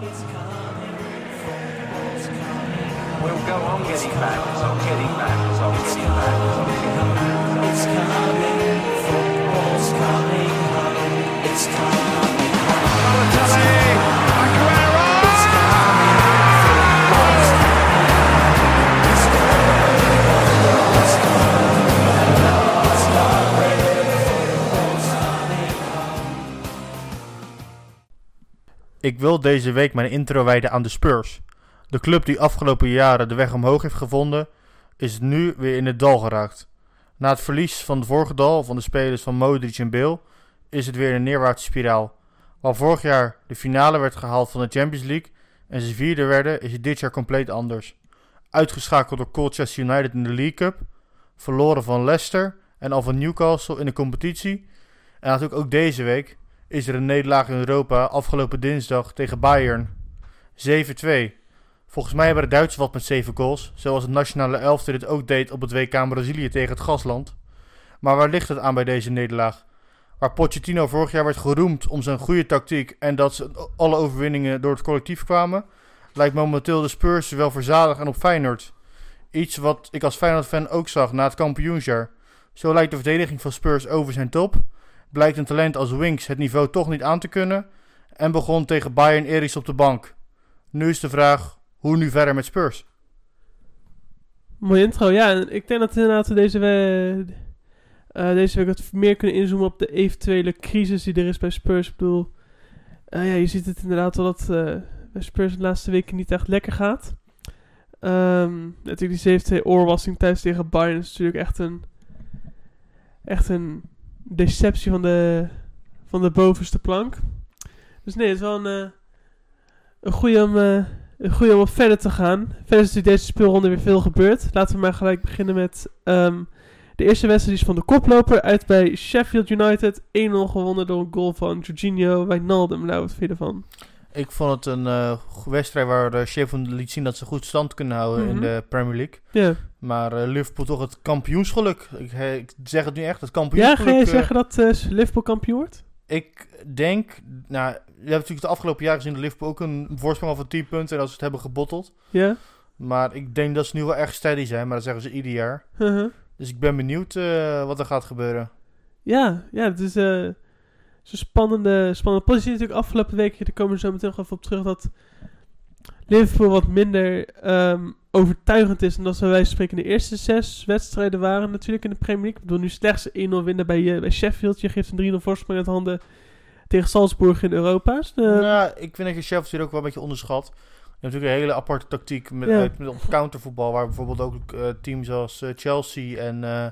We'll go on getting back, on getting back, on getting back, on getting back. It's coming, football's coming home. It's coming Ik wil deze week mijn intro wijden aan de Spurs. De club die afgelopen jaren de weg omhoog heeft gevonden, is nu weer in het dal geraakt. Na het verlies van het vorige dal van de spelers van Modric en Bale, is het weer een neerwaartse spiraal. Waar vorig jaar de finale werd gehaald van de Champions League en ze vierde werden, is het dit jaar compleet anders. Uitgeschakeld door Colchester United in de League Cup, verloren van Leicester en al van Newcastle in de competitie. En natuurlijk ook deze week is er een nederlaag in Europa afgelopen dinsdag tegen Bayern. 7-2. Volgens mij hebben de Duitsers wat met 7 goals, zoals het nationale elftal dit ook deed op het WK Brazilië tegen het Gasland. Maar waar ligt het aan bij deze nederlaag? Waar Pochettino vorig jaar werd geroemd om zijn goede tactiek en dat ze alle overwinningen door het collectief kwamen, lijkt momenteel de Spurs wel verzadigen en op Feyenoord. Iets wat ik als Feyenoord-fan ook zag na het kampioensjaar. Zo lijkt de verdediging van Spurs over zijn top, blijkt een talent als Winks het niveau toch niet aan te kunnen en begon tegen Bayern Eriks op de bank. Nu is de vraag, hoe nu verder met Spurs? Mooie intro, ja. Ik denk dat inderdaad we deze, eh, deze week wat meer kunnen inzoomen op de eventuele crisis die er is bij Spurs. Ik bedoel, eh, ja, je ziet het inderdaad wel dat eh, bij Spurs de laatste weken niet echt lekker gaat. Ehm, natuurlijk die 7-2 oorwassing thuis tegen Bayern is natuurlijk echt een, echt een deceptie van de, van de bovenste plank. Dus nee, het is wel een, eh, een goede om... eh, een goede om op verder te gaan. Verder is natuurlijk deze speelronde weer veel gebeurd. Laten we maar gelijk beginnen met ehm, de eerste wedstrijd. Is van de koploper uit bij Sheffield United. 1-0 gewonnen door een goal van Jorginho Wijnaldum. Nou, wat vind je ervan? Ik vond het een eh, wedstrijd waar Sheffield liet zien dat ze goed stand kunnen houden in Mhm. de Premier League. Ja, Maar eh, Liverpool toch het kampioensgeluk. Ik, eh, ik zeg het nu echt, het ja kampioensgeluk. ga je eh, zeggen dat eh, Liverpool kampioen wordt? Ik denk, nou, je hebt natuurlijk de afgelopen jaren gezien dat Liverpool ook een voorsprong van 10 punten en dat ze het hebben gebotteld. Ja? Maar ik denk dat ze nu wel erg steady zijn, maar dat zeggen ze ieder jaar. Uh-huh. Dus ik ben benieuwd eh, wat er gaat gebeuren. Ja, ja, het is eh, zo'n spannende, spannende positie. Natuurlijk afgelopen week, daar komen we zo meteen nog even op terug, dat Liverpool wat minder ehm, overtuigend is dan dat ze wij spreken de eerste zes wedstrijden waren natuurlijk in de Premier League. Ik bedoel, nu slechts 1-0 winnen bij, eh, bij Sheffield. Je geeft een 3-0 voorsprong uit handen tegen Salzburg in Europa. Eh, nou, ik vind dat je Sheffield hier ook wel een beetje onderschat. Je hebt natuurlijk een hele aparte tactiek met, Ja. met op countervoetbal, waar bijvoorbeeld ook eh, teams als eh, Chelsea en eh,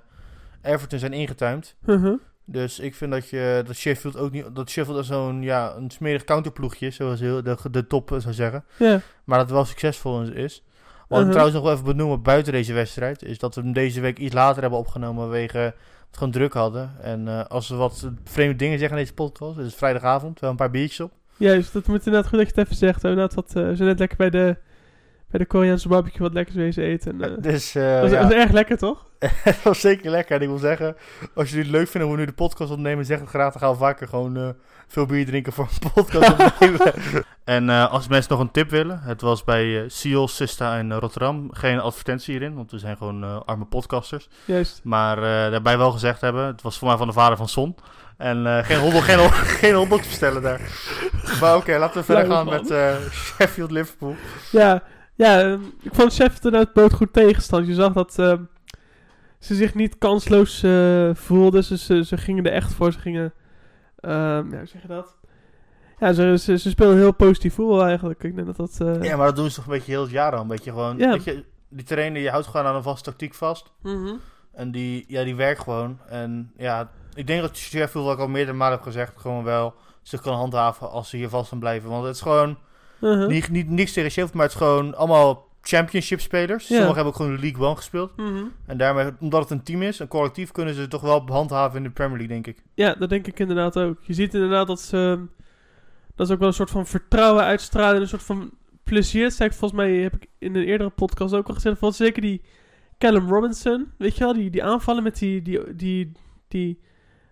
Everton zijn ingetuimd. uh-huh. Dus ik vind dat, je, dat Sheffield ook niet, dat Sheffield zo'n ja, een smerig counterploegje is, zoals heel de, de top zou zeggen. Ja, Maar dat wel succesvol is. Wat Uh-huh. ik trouwens nog wel even benoemen buiten deze wedstrijd, is dat we hem deze week iets later hebben opgenomen vanwege dat we gewoon druk hadden. En eh, als we wat vreemde dingen zeggen in deze podcast, het is vrijdagavond, wel een paar biertjes op. juist. Dat moet inderdaad goed dat je het even zegt. We, inderdaad wat, eh, we zijn net lekker bij de, bij de Koreaanse barbecue wat lekkers wezen eten. En, eh, Dus eh, dat, was, ja, dat was erg lekker, toch? het was zeker lekker. En ik wil zeggen, als jullie het leuk vinden hoe we nu de podcast opnemen, zeg het graag. Dan gaan we vaker gewoon eh, veel bier drinken voor een podcast opnemen. en eh, als mensen nog een tip willen, het was bij Siol, Sista en eh, Rotterdam. Geen advertentie hierin, want we zijn gewoon eh, arme podcasters. Juist. Maar eh, daarbij wel gezegd hebben, het was voor mij van de vader van Son. En eh, geen hotdog, geen, hot- geen hotdogs bestellen daar. Maar oké, laten we verder gaan man. met eh, Sheffield Liverpool. Ja, ja ehm, ik vond Sheffield inderdaad bood goed tegenstand. Je zag dat ehm, ze zich niet kansloos eh, voelden. Ze, ze, ze gingen er echt voor. Ze gingen, ehm, ja, hoe zeg je dat? Ja, ze, ze, ze speelden heel positief voetbal eigenlijk. Ik denk dat dat... eh, Ja, maar dat doen ze toch een beetje heel het jaar al. Een beetje gewoon, Ja. weet je, die trainer, je houdt gewoon aan een vaste tactiek vast. mhm. En die, ja, die werkt gewoon. En ja, ik denk dat Sheffield, wat ik al meerdere malen heb gezegd, gewoon wel zich kan handhaven als ze hier vast aan blijven. Want het is gewoon Uh-huh. niet, niet, niks tegen Sheffield, maar het is gewoon allemaal championship spelers. Sommigen hebben ook gewoon de League One gespeeld. Mhm. En daarmee, omdat het een team is, een collectief, kunnen ze het toch wel handhaven in de Premier League, denk ik. Ja, dat denk ik inderdaad ook. Je ziet inderdaad dat ze... Dat ze ook wel een soort van vertrouwen uitstralen. Een soort van plezier. Ik volgens mij, heb ik in een eerdere podcast ook al gezegd. Van zeker die Callum Robinson. Weet je wel, die, die aanvallen met die, die, die, die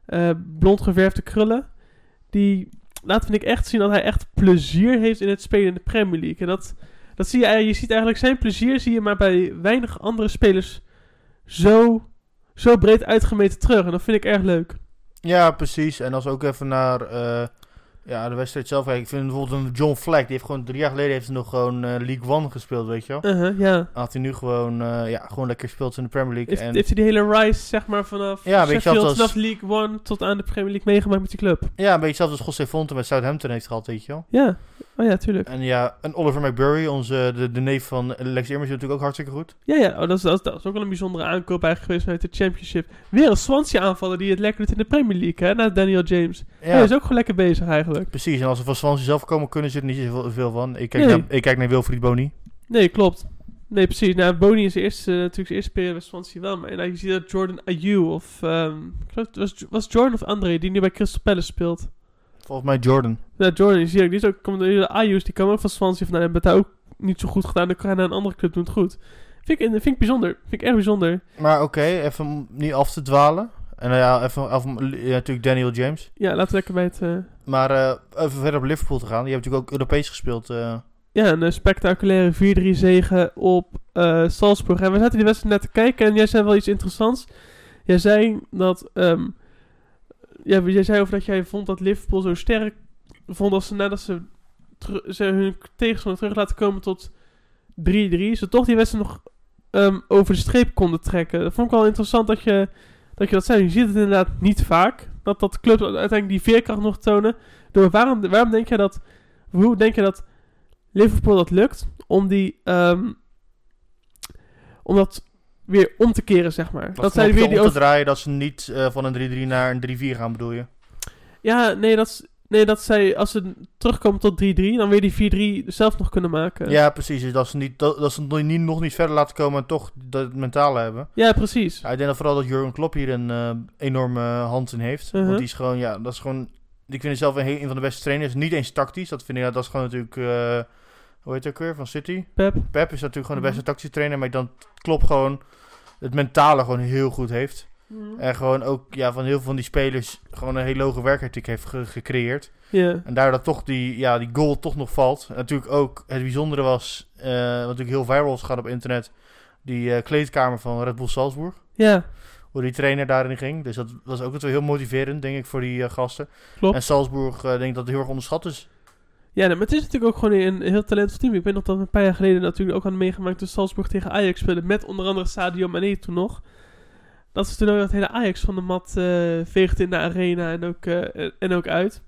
eh, blond geverfde krullen. Die, laat vind ik echt zien dat hij echt plezier heeft in het spelen in de Premier League. En dat, dat zie je, je ziet eigenlijk zijn plezier, zie je maar bij weinig andere spelers zo, zo breed uitgemeten terug. En dat vind ik erg leuk. Ja, precies. En als ook even naar eh, ja, de wedstrijd zelf. Ik vind bijvoorbeeld een John Fleck. Die heeft gewoon drie jaar geleden heeft hij nog gewoon eh, League One gespeeld, weet je wel. Uh-huh, ja. Had hij nu gewoon, eh, ja, gewoon lekker gespeeld in de Premier League. Heeft, en, heeft hij die hele rise, zeg maar, vanaf Ja, weet je Sheffield, als- vanaf League One tot aan de Premier League meegemaakt met die club? ja, een beetje hetzelfde als José Fonte met Southampton heeft gehad, weet je wel. Ja, oh ja, tuurlijk. En ja, en Oliver McBurry, onze, de, de neef van Lex Immers, is natuurlijk ook hartstikke goed. Ja, ja, oh, dat, is, dat, is, dat is ook wel een bijzondere aankoop eigenlijk geweest vanuit de Championship. Weer een Swansea aanvaller die het lekker doet in de Premier League, hè, na Daniel James. Ja, Hij is ook gewoon lekker bezig eigenlijk. Precies. En als ze van Swansea zelf komen, kunnen ze er niet zoveel veel van. Ik kijk, Nee. naar, ik kijk naar Wilfried Boni. Nee, klopt. Nee, precies. Nou, Boni is eerst, eh, natuurlijk zijn eerste periode bij Swansea wel. Maar nou, je ziet dat Jordan Ayew of... ehm, was, was Jordan of André die nu bij Crystal Palace speelt. Volgens mij Jordan. Ja, Jordan, je ziet ook, die is ook... Komt, de Ayew's, die komen ook van Swansea vandaan. En hebben het daar ook niet zo goed gedaan. Dan kan hij naar een andere club doen het goed. Vind ik, vind ik bijzonder. Vind ik echt bijzonder. Maar oké, even om niet af te dwalen. En nou ja, even, even ja, natuurlijk Daniel James. Ja, laten we lekker bij het... eh, Maar eh, even verder op Liverpool te gaan. Die hebben natuurlijk ook Europees gespeeld. Ja, een spectaculaire 4-3 zege op Salzburg. En we zaten die wedstrijd net te kijken en jij zei wel iets interessants. Jij zei dat... ehm, ja, jij zei over dat jij vond dat Liverpool zo sterk vond als ze nadat ze, ze hun tegenstander terug laten komen tot 3-3, ze toch die wedstrijd nog ehm, over de streep konden trekken. Dat vond ik wel interessant dat je dat, je dat zei. Je ziet het inderdaad niet vaak. Dat dat clubs uiteindelijk die veerkracht nog tonen. Door, waarom, waarom denk je dat... Hoe denk je dat Liverpool dat lukt om die ehm, om dat weer om te keren zeg maar. Dat, Dat zij weer die om te draaien dat ze niet eh, van een 3-3 naar een 3-4 gaan, bedoel je? Ja, nee, dat is- nee, dat zij als ze terugkomen tot 3-3 dan weer die 4-3 zelf nog kunnen maken. Ja, precies. Dus dat ze, niet, dat, dat ze niet, nog niet verder laten komen en toch dat mentale hebben. Ja, precies. Ja, ik denk dat vooral dat Jurgen Klopp hier een eh, enorme hand in heeft. Uh-huh. Want die is gewoon, ja, dat is gewoon... Ik vind het zelf een, een van de beste trainers. Niet eens tactisch. Dat vind ik, dat is gewoon natuurlijk... eh, hoe heet het ook weer? Van City? Pep. Pep is natuurlijk gewoon de beste Mhm. tactische trainer. Maar dan Klopp gewoon het mentale gewoon heel goed heeft. En gewoon ook ja, van heel veel van die spelers gewoon een hele hoge werkethiek heeft ge- gecreëerd. En daardoor toch die, ja, die goal toch nog valt. En natuurlijk ook het bijzondere was, eh, wat natuurlijk heel viral is gegaan op internet, die eh, kleedkamer van Red Bull Salzburg. Ja, Hoe die trainer daarin ging. Dus dat was ook wel heel motiverend, denk ik, voor die eh, gasten. klopt. En Salzburg, denk ik dat het heel erg onderschat is. Ja, maar het is natuurlijk ook gewoon een heel talentvol team. Ik weet nog dat we een paar jaar geleden natuurlijk ook hadden meegemaakt toen Salzburg tegen Ajax speelde. Met onder andere Sadio Mane toen nog. Dat ze toen ook dat hele Ajax van de mat eh veegde in de arena en ook, eh, en ook uit.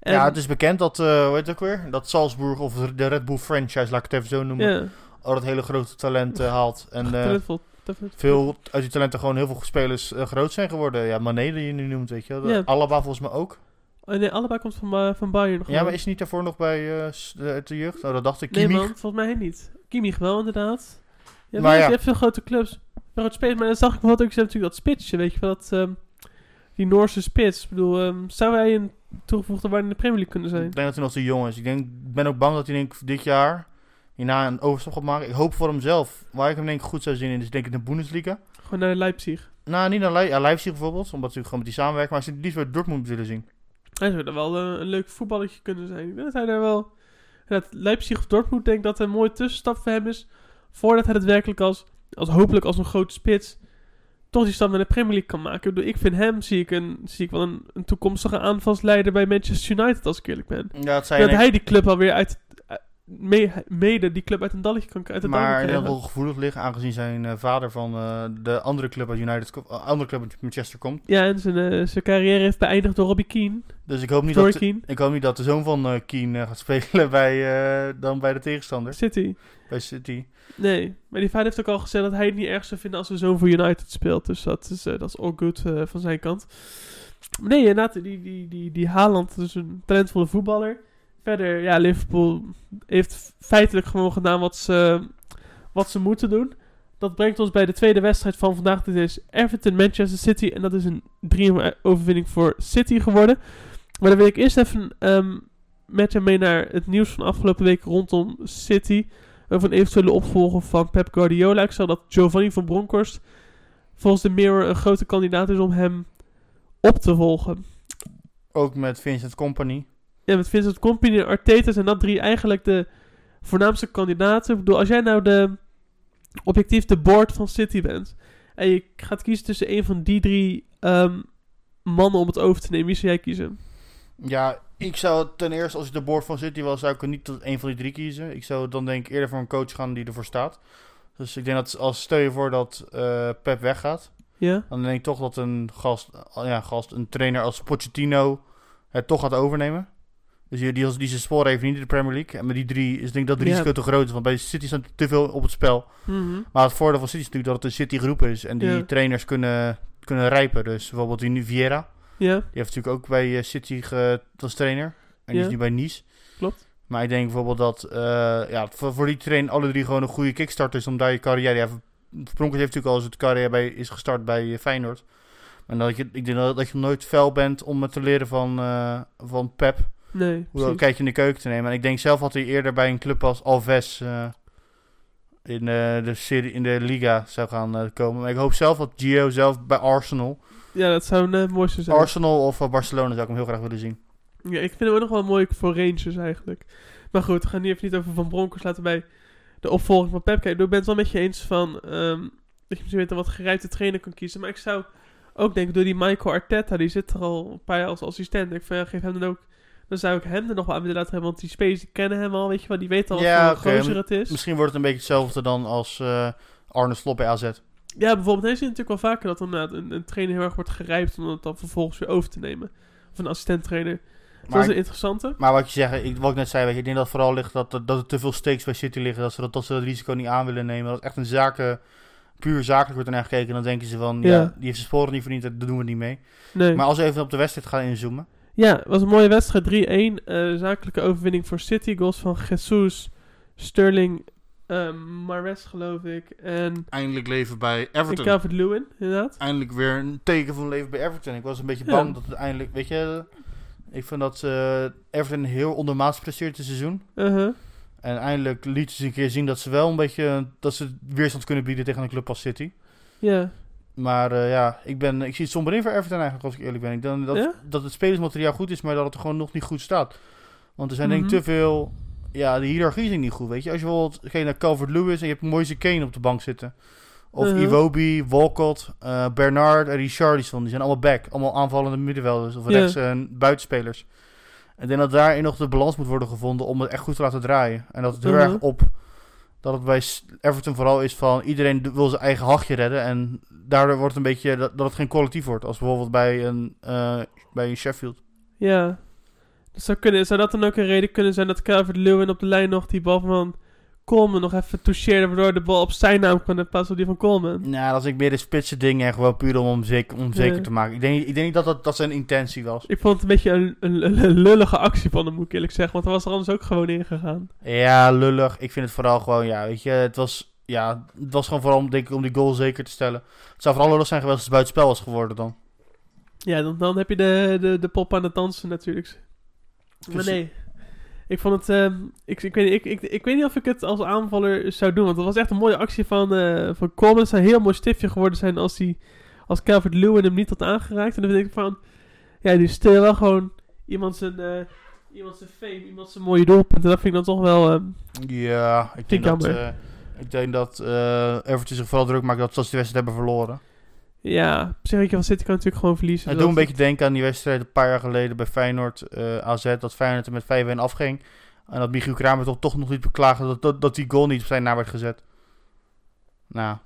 En, ja, het is bekend dat, eh hoe heet het ook weer? Dat Salzburg, of de Red Bull franchise, laat ik het even zo noemen, al dat hele grote talent haalt. En talentvol. veel uit die talenten gewoon heel veel spelers groot zijn geworden. Ja, Mané die je nu noemt, weet je wel. Ja. Alaba volgens mij ook. Oh, nee, allebei komt van, van Bayern. Ja, maar is hij niet daarvoor nog bij de, jeugd? Oh, dat dacht ik. Nee Kimmich. man, volgens mij niet. Kimmich wel inderdaad. Ja, Maar ja. Je hebt veel grote clubs. Grote spelers, maar dan zag ik bijvoorbeeld ook, ze natuurlijk dat spitsje, weet je wel, dat, ehm, die Noorse spits. Ik bedoel, ehm, zou hij een toegevoegde waarde in de Premier League kunnen zijn? Ik denk dat hij nog te jong is. Ik denk, ben ook bang dat hij denk, dit jaar hierna een overstap gaat maken. Ik hoop voor hemzelf. Waar ik hem denk ik goed zou zien in is denk ik de Bundesliga. Gewoon naar Leipzig. Nou, niet naar Le ja, Leipzig bijvoorbeeld, omdat ze gewoon met die samenwerken. Maar het liefst bij Dortmund willen zien. Hij zou er wel eh, een leuk voetballetje kunnen zijn. Ik denk dat hij daar wel... Dat Leipzig of Dortmund denk ik dat een mooie tussenstap voor hem is. Voordat hij het werkelijk als, als hopelijk als een grote spits... toch die stap naar de Premier League kan maken. Ik, bedoel, ik vind hem, zie ik, een, zie ik wel een, een toekomstige aanvalsleider bij Manchester United, als ik eerlijk ben. Ja, dat zei dat hij die club alweer uit... mee- mede die club uit een dalletje kan uit het maar krijgen. wel gevoelig liggen, aangezien zijn eh, vader van eh, de andere club uit United, eh, andere club uit Manchester komt. Ja, en zijn, zijn carrière heeft beëindigd door Robbie Keane. Dus ik hoop niet, dat, Keane. ik hoop niet dat de zoon van Keane gaat spelen bij, dan bij de tegenstander, City. bij City. Nee, maar die vader heeft ook al gezegd dat hij het niet erg zou vinden als zijn zoon voor United speelt. Dus dat is, dat is all good van zijn kant. Maar nee, inderdaad, die, die, die, die Haaland is een talentvolle voetballer. Verder, ja, Liverpool heeft feitelijk gewoon gedaan wat ze, wat ze moeten doen. Dat brengt ons bij de tweede wedstrijd van vandaag. Dit is Everton-Manchester City. En dat is een 3 overwinning voor City geworden. Maar dan wil ik eerst even ehm, met je mee naar het nieuws van afgelopen week rondom City over een eventuele opvolger van Pep Guardiola. Ik zag dat Giovanni van Bronckhorst volgens de Mirror een grote kandidaat is om hem op te volgen. Ook met Vincent Company. Ja, met Vincent Company en Arteta zijn dat drie eigenlijk de voornaamste kandidaten. Ik bedoel, als jij nou de objectief de board van City bent en je gaat kiezen tussen een van die drie ehm, mannen om het over te nemen, wie zou jij kiezen? Ja, ik zou ten eerste, als ik de board van City was, zou ik er niet tot een van die drie kiezen. Ik zou dan denk ik eerder voor een coach gaan die ervoor staat. Dus ik denk dat als stel je voor dat eh, Pep weggaat, Ja? dan denk ik toch dat een gast, ja, gast, een trainer als Pochettino het toch gaat overnemen. Dus die, die, die zijn sporen heeft niet in de Premier League. En met die drie is denk ik dat Ja. risico te groot is. Want bij City staat te veel op het spel. Mhm. Maar het voordeel van City is natuurlijk dat het een City groep is. En die trainers kunnen, kunnen rijpen. Dus bijvoorbeeld die nu Vieira. Ja? Die heeft natuurlijk ook bij eh, City als trainer. En die is nu bij Nice. Klopt. Maar ik denk bijvoorbeeld dat eh, ja, voor, voor die train alle drie gewoon een goede kickstart is om daar je carrière... Ja, heeft natuurlijk al zijn carrière bij, is gestart bij eh, Feyenoord. En dat je, ik denk dat, dat je nooit fel bent om te leren van, van Pep. Nee, Hoe een kijkje in de keuken te nemen. En ik denk zelf had hij eerder bij een club als Alves eh, in, eh, de serie, in de Liga zou gaan eh, komen. Maar ik hoop zelf dat Gio zelf bij Arsenal... Ja, dat zou een mooiste zijn. Arsenal of Barcelona zou ik hem heel graag willen zien. Ja, ik vind hem ook nog wel mooi voor Rangers eigenlijk. Maar goed, we gaan nu even niet over Van Bronckhorst. Laten wij de opvolging van Pep. Ik ben het wel met je eens van... ehm, dat je misschien beter een wat gerijpte trainer kan kiezen. Maar ik zou ook denken, door die Michael Arteta... die zit er al een paar jaar als assistent. Ik vind, ja, geef hem dan ook... Dan zou ik hem er nog wel aan willen laten hebben. Want die spelers die kennen hem al, weet je wel. Die weten al Ja, wat voor het is. Misschien wordt het een beetje hetzelfde dan als eh, Arne Slot bij AZ. Ja, bijvoorbeeld, hij ziet natuurlijk wel vaker dat inderdaad een, een trainer heel erg wordt gerijpt... om het dan vervolgens weer over te nemen. Of een assistent-trainer. Dus dat is een interessante. maar wat je zegt, ik, wat ik net zei, weet je, ik denk dat het vooral ligt dat, dat, er te veel stakes bij City liggen. Dat ze dat, dat ze dat risico niet aan willen nemen. Dat het echt een zaken, puur zakelijk wordt naar gekeken. Dan denken ze van, ja, Ja. die heeft zijn sporen niet verdiend, daar doen we niet mee. Nee. Maar als we even op de wedstrijd gaan inzoomen. Ja, het was een mooie wedstrijd. 3-1. eh, zakelijke overwinning voor City. Goals van Jesus, Sterling, uh, Mares geloof ik. En, Eindelijk leven bij en Everton. Calvert-Lewin, inderdaad. Eindelijk weer een teken van leven bij Everton. Ik was een beetje Ja. bang dat het eindelijk, weet je... Ik vind dat eh, Everton heel ondermaats presteert dit seizoen. Uh-huh. En eindelijk lieten ze een keer zien dat ze wel een beetje dat ze weerstand kunnen bieden tegen een club als City. Ja. Maar eh, ja, ik, ben, ik zie het somber in voor Everton eigenlijk, als ik eerlijk ben. Ik denk dat, Ja? dat het spelersmateriaal goed is, maar dat het er gewoon nog niet goed staat. Want er zijn denk ik Mhm. te veel... Ja, de hiërarchie is niet goed, weet je. Als je bijvoorbeeld kijkt naar Calvert-Lewis en je hebt Moise Kane op de bank zitten. Of Mhm. Iwobi, Walcott, eh, Bernard en Richarlison. Die zijn allemaal back. Allemaal aanvallende middenvelders of rechts en buitenspelers. Ik denk dat daarin nog de balans moet worden gevonden om het echt goed te laten draaien. En dat het heel Mhm. erg op... Dat het bij Everton vooral is van iedereen wil zijn eigen hachje redden. En daardoor wordt het een beetje dat, dat het geen collectief wordt. Als bijvoorbeeld bij een, eh, bij een Sheffield. Ja. Dus zou, kunnen, zou dat dan ook een reden kunnen zijn dat Calvert-Lewin op de lijn nog die bal van Coleman nog even toucheerde... waardoor de bal op zijn naam kwam in plaats van die van Coleman? Nou, dat is ik meer de spitse dingen en gewoon puur om hem zeker, om zeker Ja. te maken. Ik denk, ik denk niet dat dat, dat zijn intentie was. Ik vond het een beetje een, een, een lullige actie van hem, moet ik eerlijk zeggen. Want hij was er anders ook gewoon ingegaan. Ja, lullig. Ik vind het vooral gewoon, ja, weet je, het was, ja, het was gewoon vooral, denk ik, om die goal zeker te stellen. Het zou vooral lullig zijn geweest als het buitenspel was geworden dan. Ja, dan, dan heb je de, de, de pop aan het dansen natuurlijk. Maar nee. Ik vond het... ehm, ik, ik, weet niet, ik, ik, ik weet niet of ik het als aanvaller zou doen. Want het was echt een mooie actie van, eh van Coleman. Het zou een heel mooi stiftje geworden zijn als, hij, als Calvert Lewin hem niet had aangeraakt. En dan denk ik van... Ja, die stil wel gewoon iemand zijn, eh, iemand zijn fame, iemand zijn mooie doelpunt. En dat vind ik dan toch wel... ehm, Ja, ik denk ik dat, ik denk dat Everton zich vooral druk maakt dat ze die wedstrijd hebben verloren. ja, psychisch van City kan natuurlijk gewoon verliezen. Het doet een beetje denken aan die wedstrijd een paar jaar geleden bij Feyenoord eh, AZ. Dat Feyenoord er met 5-1 afging. En dat Michiel Kramer toch, toch nog niet beklaagde dat, dat, dat die goal niet op zijn naam werd gezet. Nou,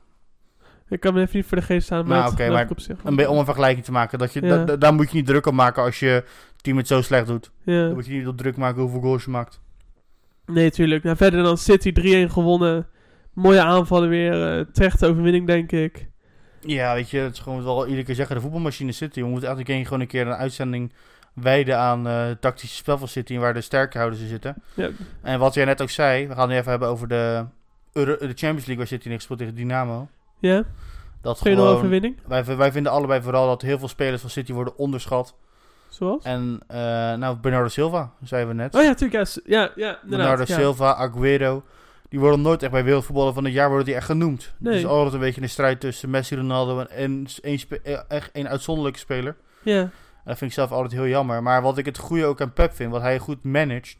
Ik kan me even niet voor de geest staan, maar Nou, geloof maar op zich om een vergelijking te maken. Dat je, Ja. da- da- daar moet je niet druk op maken als je team het zo slecht doet. Ja. Dan moet je niet op druk maken hoeveel goals je maakt. Nee, tuurlijk. Nou, verder dan City 3-1 gewonnen. Mooie aanvallen weer. eh terechte overwinning, denk ik. Ja, weet je, het is gewoon wel iedere keer zeggen, de voetbalmachine City. We moeten keer gewoon een keer een uitzending wijden aan eh, het tactische spel van City waar de sterkhouders in zitten. Ja, En wat jij net ook zei, we gaan het nu even hebben over de, de Champions League waar City in gespeeld tegen Dynamo. ja? 2-0 Dat gewoon, overwinning. wij, wij vinden allebei vooral dat heel veel spelers van City worden onderschat. Zoals? En eh, nou, Bernardo Silva, zeiden we net. Oh ja, tuurlijk. Ja, ja. Bernardo ja. Silva, Aguero. Die worden nooit echt bij wereldvoetballen van het jaar worden die echt genoemd. Nee. Het is altijd een beetje een strijd tussen Messi, Ronaldo en één, eh, echt één uitzonderlijke speler. Ja. dat vind ik zelf altijd heel jammer. Maar wat ik het goede ook aan Pep vind, wat hij goed managt.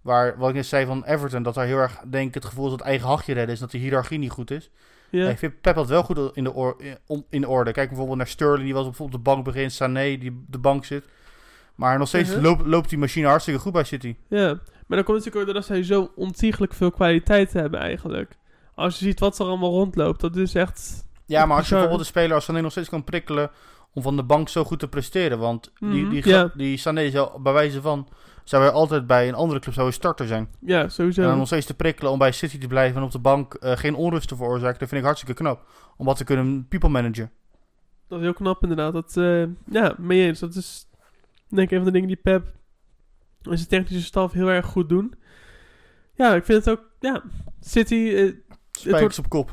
Waar, wat ik net zei van Everton, dat daar heel erg, denk ik, het gevoel is dat eigen hachje redden is. Dat de hiërarchie niet goed is. Ja. Ik vind Pep dat wel goed in de, in- orde. Kijk bijvoorbeeld naar Sterling, die was bijvoorbeeld op de bank begin. Sané, die op de bank zit. Maar nog steeds Mhm. loopt, loopt die machine hartstikke goed bij City. Ja, maar dan komt het natuurlijk ook doordat zij zo ontiegelijk veel kwaliteit hebben eigenlijk. Als je ziet wat er allemaal rondloopt, dat is echt... Ja, maar als je bijvoorbeeld een speler als Sané nog steeds kan prikkelen om van de bank zo goed te presteren. Want die, Mhm, die, die Sané zou bij wijze van, zou hij altijd bij een andere club zou hij starter zijn. Ja, sowieso. En dan nog steeds te prikkelen om bij City te blijven en op de bank eh, geen onrust te veroorzaken. Dat vind ik hartstikke knap. Om wat te kunnen people managen. Dat is heel knap inderdaad. Dat, eh, ja, mee eens. Dat is denk ik een van de dingen die Pep en zijn technische staf heel erg goed doen. Ja, ik vind het ook... Ja, City... Spijkers wordt- op kop.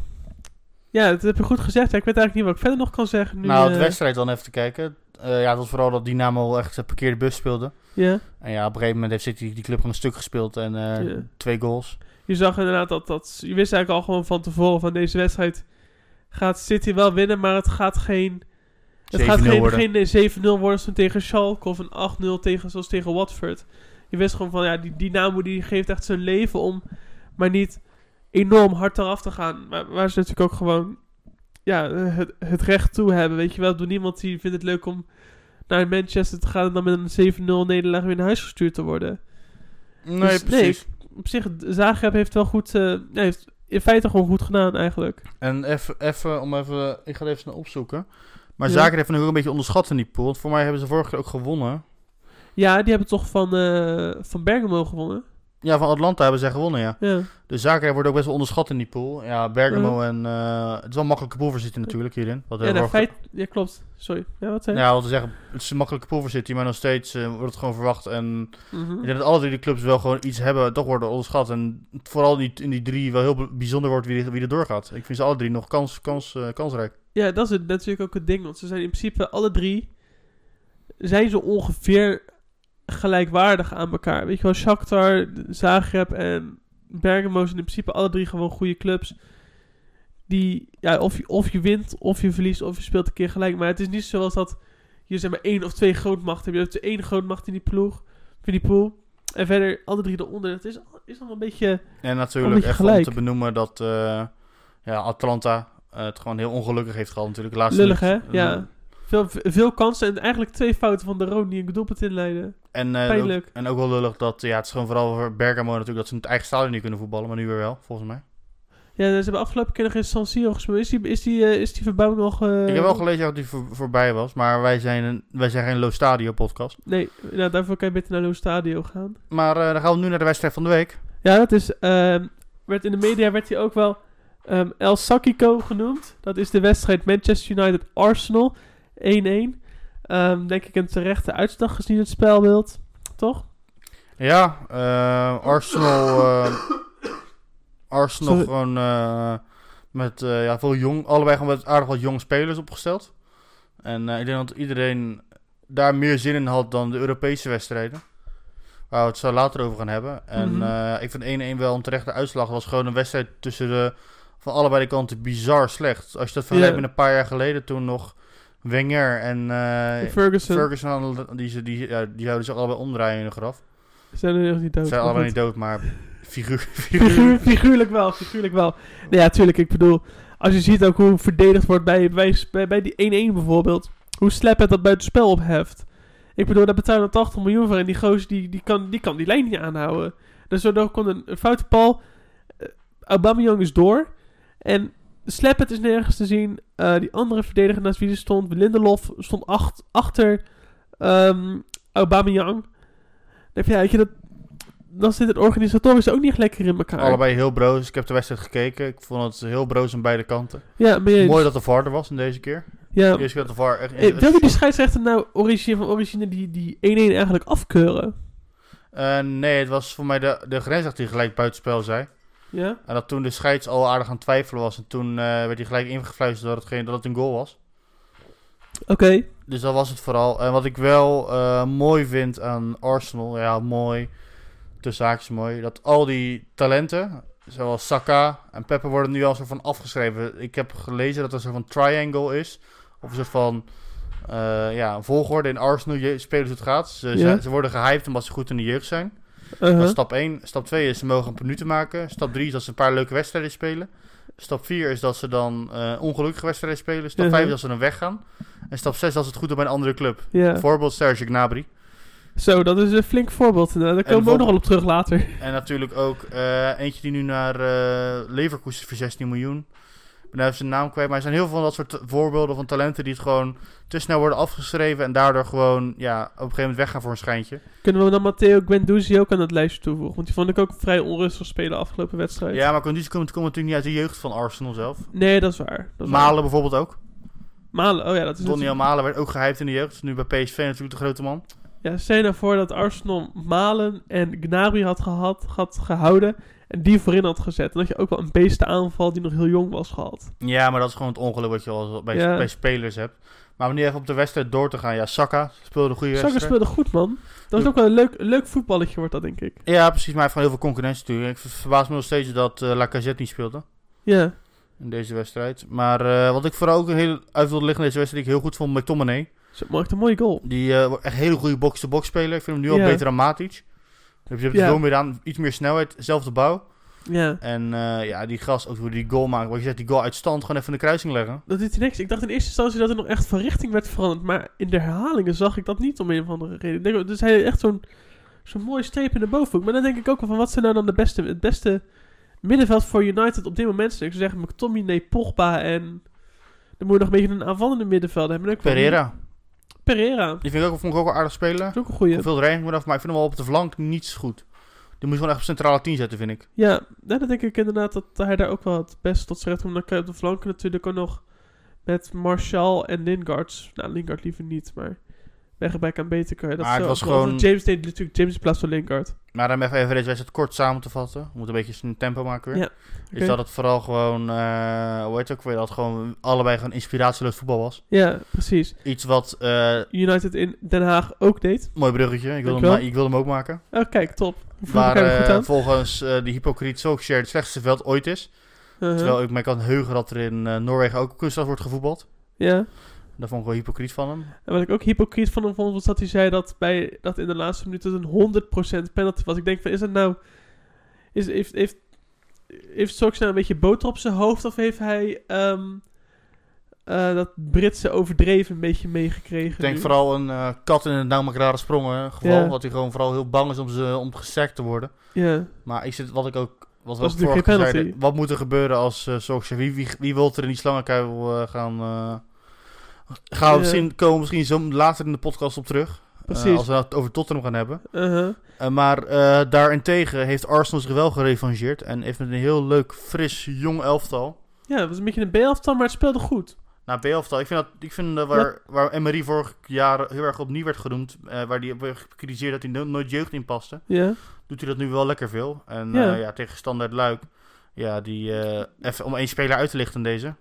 ja, dat heb je goed gezegd. Ja, ik weet eigenlijk niet wat ik verder nog kan zeggen. Nu, nou, de eh, wedstrijd dan even te kijken. Eh, ja, het was vooral dat Dynamo echt de parkeerde bus speelde. Ja, En ja, op een gegeven moment heeft City die club gewoon een stuk gespeeld. En twee goals. je zag inderdaad dat, dat... Je wist eigenlijk al gewoon van tevoren van deze wedstrijd... Gaat City wel winnen, maar het gaat geen... Het 7-0 gaat geen, worden. geen eh, 7-0 worden tegen Schalke of een 8-0 tegen, zoals tegen Watford. Je wist gewoon van, ja, die Dynamo die geeft echt zijn leven om, maar niet enorm hard eraf te gaan. Maar waar ze natuurlijk ook gewoon, ja, het, het recht toe hebben. Weet je wel, door niemand die vindt het leuk om naar Manchester te gaan en dan met een 7-0 nederlaag weer naar huis gestuurd te worden. Nee, Dus nee. Op zich, Zagreb heeft wel goed, eh, heeft in feite gewoon goed gedaan eigenlijk. En even, even om even, ik ga even snel opzoeken. Maar Ja. Zaken heeft nog een beetje onderschat in die pool. Want voor mij hebben ze vorige keer ook gewonnen. Ja, die hebben toch van, eh, van Bergamo gewonnen. Ja, van Atlanta hebben zij gewonnen, ja. Ja. Dus Zaken wordt ook best wel onderschat in die pool. Ja, Bergamo en... eh, het is wel een makkelijke pool voor City natuurlijk hierin. Wat Ja, vorige- feit, ja, klopt. Sorry. Ja, wat zei? Ja, wat te zeggen, het is een makkelijke pool voor City, maar nog steeds eh, wordt het gewoon verwacht. En Mhm. ik denk dat alle drie de clubs wel gewoon iets hebben, toch worden onderschat. En vooral die, in die drie wel heel bijzonder wordt wie, wie er doorgaat. Ik vind ze alle drie nog kans, kans, kansrijk. Ja, dat is het, natuurlijk ook het ding. Want ze zijn in principe alle drie... zijn ze ongeveer gelijkwaardig aan elkaar. Weet je wel, Shakhtar, Zagreb en Bergamo zijn in principe alle drie gewoon goede clubs. Die, ja, of je, of je wint, of je verliest, of je speelt een keer gelijk. Maar het is niet zoals dat je zeg maar één of twee grootmachten hebt. Je hebt één grootmacht in die ploeg, in die pool. En verder alle drie eronder. Het is, is allemaal een beetje... En natuurlijk beetje even om gelijk. te benoemen dat eh, ja, Atlanta eh, het gewoon heel ongelukkig heeft gehad natuurlijk. Laatste Lullig, hè? Ja. Veel, veel kansen en eigenlijk twee fouten van de Roon die een doelpunt inleiden. En, eh, ook, Pijnlijk. en ook wel lullig dat, ja, het is gewoon vooral voor Bergamo natuurlijk dat ze in het eigen stadion niet kunnen voetballen, maar nu weer wel, volgens mij. Ja, ze hebben afgelopen keer nog in San Siro gespeeld. Is die, is die, eh, is die verbouwing nog... Ik heb wel gelezen dat die voor, voorbij was, maar wij zijn, een, wij zijn geen Low Stadio podcast. Nee, nou, daarvoor kan je beter naar Lo Stadio gaan. Maar dan gaan we nu naar de wedstrijd van de week. Ja, dat is... ehm, werd in de media werd hij ook wel ehm, El Sakiko genoemd. Dat is de wedstrijd Manchester United-Arsenal. 1-1. Ehm, denk ik een terechte uitslag gezien het spelbeeld. Toch? Ja, eh, Arsenal, eh, Arsenal Sorry. gewoon eh, met eh, ja, veel jong, allebei gewoon met aardig wat jonge spelers opgesteld. En ik denk dat iedereen daar meer zin in had dan de Europese wedstrijden. Waar we het zo later over gaan hebben. En Mhm. ik vind 1-1 wel een terechte uitslag. Het was gewoon een wedstrijd tussen de, van allebei de kanten bizar slecht. Als je dat vergelijkt met een paar jaar geleden toen nog Wenger en eh, Ferguson. Ferguson, hadden- die, ze- die, ja, die zouden zich allebei omdraaien in de graf. Zijn er nog niet dood. Ze zijn allebei niet dood, maar figuur. Figuur, figuur. figuurlijk wel, figuurlijk wel. Nou ja, tuurlijk. Ik bedoel, als je ziet ook hoe verdedigd wordt bij, bij, bij, die 1-1 bijvoorbeeld. Hoe slap het dat buitenspel opheft. Ik bedoel, daar betalen we 80 miljoen voor. En die gozer die, die, kan, die kan die lijn niet aanhouden. Dus daardoor kon een, een foute bal. Uh, Aubameyang is door. En Slappet is nergens te zien. Eh, die andere verdediger naast wie er stond, Lindelof, stond acht, achter ehm Aubameyang. Dan denk je, ja, weet je, dat, dan zit het organisatorisch ook niet lekker in elkaar. Allebei heel broos. Ik heb de wedstrijd gekeken. Ik vond het heel broos aan beide kanten. Ja? Mooi dat de VAR er was in deze keer. Ja. Keer dat de VAR echt... Hey, je die scheidsrechter nou origine van origine die, die 1-1 eigenlijk afkeuren? Eh, nee, het was voor mij de, de grensrechter die gelijk buitenspel zei. Ja? En dat toen de scheids al aardig aan het twijfelen was. En toen eh, werd hij gelijk ingefluisterd dat het, geen, dat het een goal was. Oké. Dus dat was het vooral. En wat ik wel eh, mooi vind aan Arsenal, ja, mooi, tussen haakjes mooi, dat al die talenten, zoals Saka en Pepe, worden nu al soort van afgeschreven. Ik heb gelezen dat er een soort van triangle is, of een soort van eh, ja, een volgorde in Arsenal je, spelers het gaat. Ze, ze, ze worden gehyped omdat ze goed in de jeugd zijn. Uh-huh. Dat is stap 1. Stap 2 is ze mogen een minuten maken. Stap 3 is dat ze een paar leuke wedstrijden spelen. Stap 4 is dat ze dan eh, ongelukkige wedstrijden spelen. Stap Mhm. 5 is dat ze dan weggaan. En stap 6 is dat ze het goed doen bij een andere club. Ja. Bijvoorbeeld Serge Gnabry. Zo, dat is een flink voorbeeld. inderdaad. Daar komen we ook nog wel op terug later. En natuurlijk ook eh, eentje die nu naar eh Leverkusen voor 16 miljoen. Ben even zijn naam kwijt. Maar er zijn heel veel van dat soort voorbeelden van talenten die het gewoon te snel worden afgeschreven. En daardoor gewoon ja, op een gegeven moment weggaan voor een schijntje. Kunnen we dan Matteo Guendouzi ook aan het lijstje toevoegen? Want die vond ik ook vrij onrustig spelen afgelopen wedstrijd. Ja, maar condities komen, komen natuurlijk niet uit de jeugd van Arsenal zelf. Nee, dat is waar. Dat is waar. Malen bijvoorbeeld ook. Malen, oh ja, dat is Donny natuurlijk- Malen werd ook gehyped in de jeugd. Nu bij PSV natuurlijk de grote man. Ja, stel je nou voor dat Arsenal Malen en Gnabry had, gehad, had gehouden en die voorin had gezet. Dan had je ook wel een beestenaanval die nog heel jong was gehad. Ja, maar dat is gewoon het ongeluk wat je al bij, Ja. bij spelers hebt. Maar om nu even op de wedstrijd door te gaan. Ja, Saka speelde een goede Saka wedstrijd. speelde goed, man. Dat was ook wel een leuk, leuk voetballetje, wordt dat, denk ik. Ja, precies. Maar hij heeft gewoon heel veel concurrentie natuurlijk. Ik ver- verbaas me nog steeds dat eh Lacazette niet speelde. Ja, in deze wedstrijd. Maar eh, wat ik vooral ook een heel uit wilde liggen in deze wedstrijd, die ik heel goed vond, McTominay. zo maakt een mooie goal. Die eh, echt een hele goede box-to-box speler. Ik vind hem nu al Ja. beter dan Matic. Heb je Ja. veel meer aan, iets meer snelheid, zelfde bouw. Ja, En eh, ja, die gast, ook hoe die goal maakt. Wat je zegt, die goal uit stand gewoon even in de kruising leggen. dat doet hij niks. Ik dacht in eerste instantie dat er nog echt van richting werd veranderd. Maar in de herhalingen zag ik dat niet om een of andere reden. Denk, dus hij heeft echt zo'n zo'n mooie streep in de bovenhoek. Maar dan denk ik ook wel van, wat zijn nou dan de beste, het beste middenveld voor United op dit moment? Ik zou zeggen, McTominay, Pogba en... Dan moet je nog een beetje een aanvallende middenveld hebben. Pereira. Pereira. Die vind ik ook, vond ik ook wel aardig spelen. Dat is ook een goeie. Veel dreiging vanaf, maar ik vind hem wel op de flank niets goed. Die moet je gewoon echt op centrale 10 zetten, vind ik. Ja, ja, dan denk ik inderdaad dat hij daar ook wel het beste tot zijn recht komt. Dan kan je op de flanken natuurlijk ook nog met Martial en Lingard. Nou, Lingard liever niet, maar Weggebij kan beter kan je dat Maar het zo was ook wel. gewoon- James deed natuurlijk James in plaats van Lingard. Maar om even, even deze wedstrijd kort samen te vatten. We moeten een beetje zijn tempo maken weer. Ja, Is dat het vooral gewoon, eh, hoe heet het ook weer, dat het gewoon allebei gewoon inspiratieloos voetbal was. Ja, precies. Iets wat, eh, United in Den Haag ook deed. mooi bruggetje, ik wil, hem, ik hem ook maken. Oh, kijk, top. Waar eh, volgens die hypocriet Solskjaer het slechtste veld ooit is. Uh-huh. Terwijl ik me kan heugen dat er in Noorwegen ook kunstgras wordt gevoetbald. Ja. Dat vond ik wel hypocriet van hem. En wat ik ook hypocriet van hem vond, was dat hij zei dat, bij, dat in de laatste minuten een 100% penalty was. Ik denk van, is dat nou... Is, heeft, heeft, heeft Sox nou een beetje boter op zijn hoofd? Of heeft hij ehm, eh, dat Britse overdreven een beetje meegekregen? Ik denk nu? vooral een eh, kat in nou maar rare sprongen eh, geval. Ja. Dat hij gewoon vooral heel bang is om, ze, om gesekt te worden. Ja, Maar ik zit, wat ik ook... Wat Was vorige wat moet er gebeuren als uh, Solskjaer? Wie, wie, wie wil er in die slangenkuil gaan... gaan we misschien, komen we misschien zo later in de podcast op terug. Eh, als we het over Tottenham gaan hebben. uh-huh. Eh, maar eh, daarentegen heeft Arsenal zich wel gerevangeerd. En heeft met een heel leuk, fris, jong elftal. ja, het was een beetje een B-elftal, maar het speelde goed. Nou, B-elftal, ik vind, dat, ik vind waar, waar Emery vorig jaar heel erg opnieuw werd genoemd. waar hij werd gekritiseerd dat hij no- nooit jeugd inpaste. Ja, Doet hij dat nu wel lekker veel. En Ja. tegen Standaard Luik. Ja, die... even om één speler uit te lichten deze.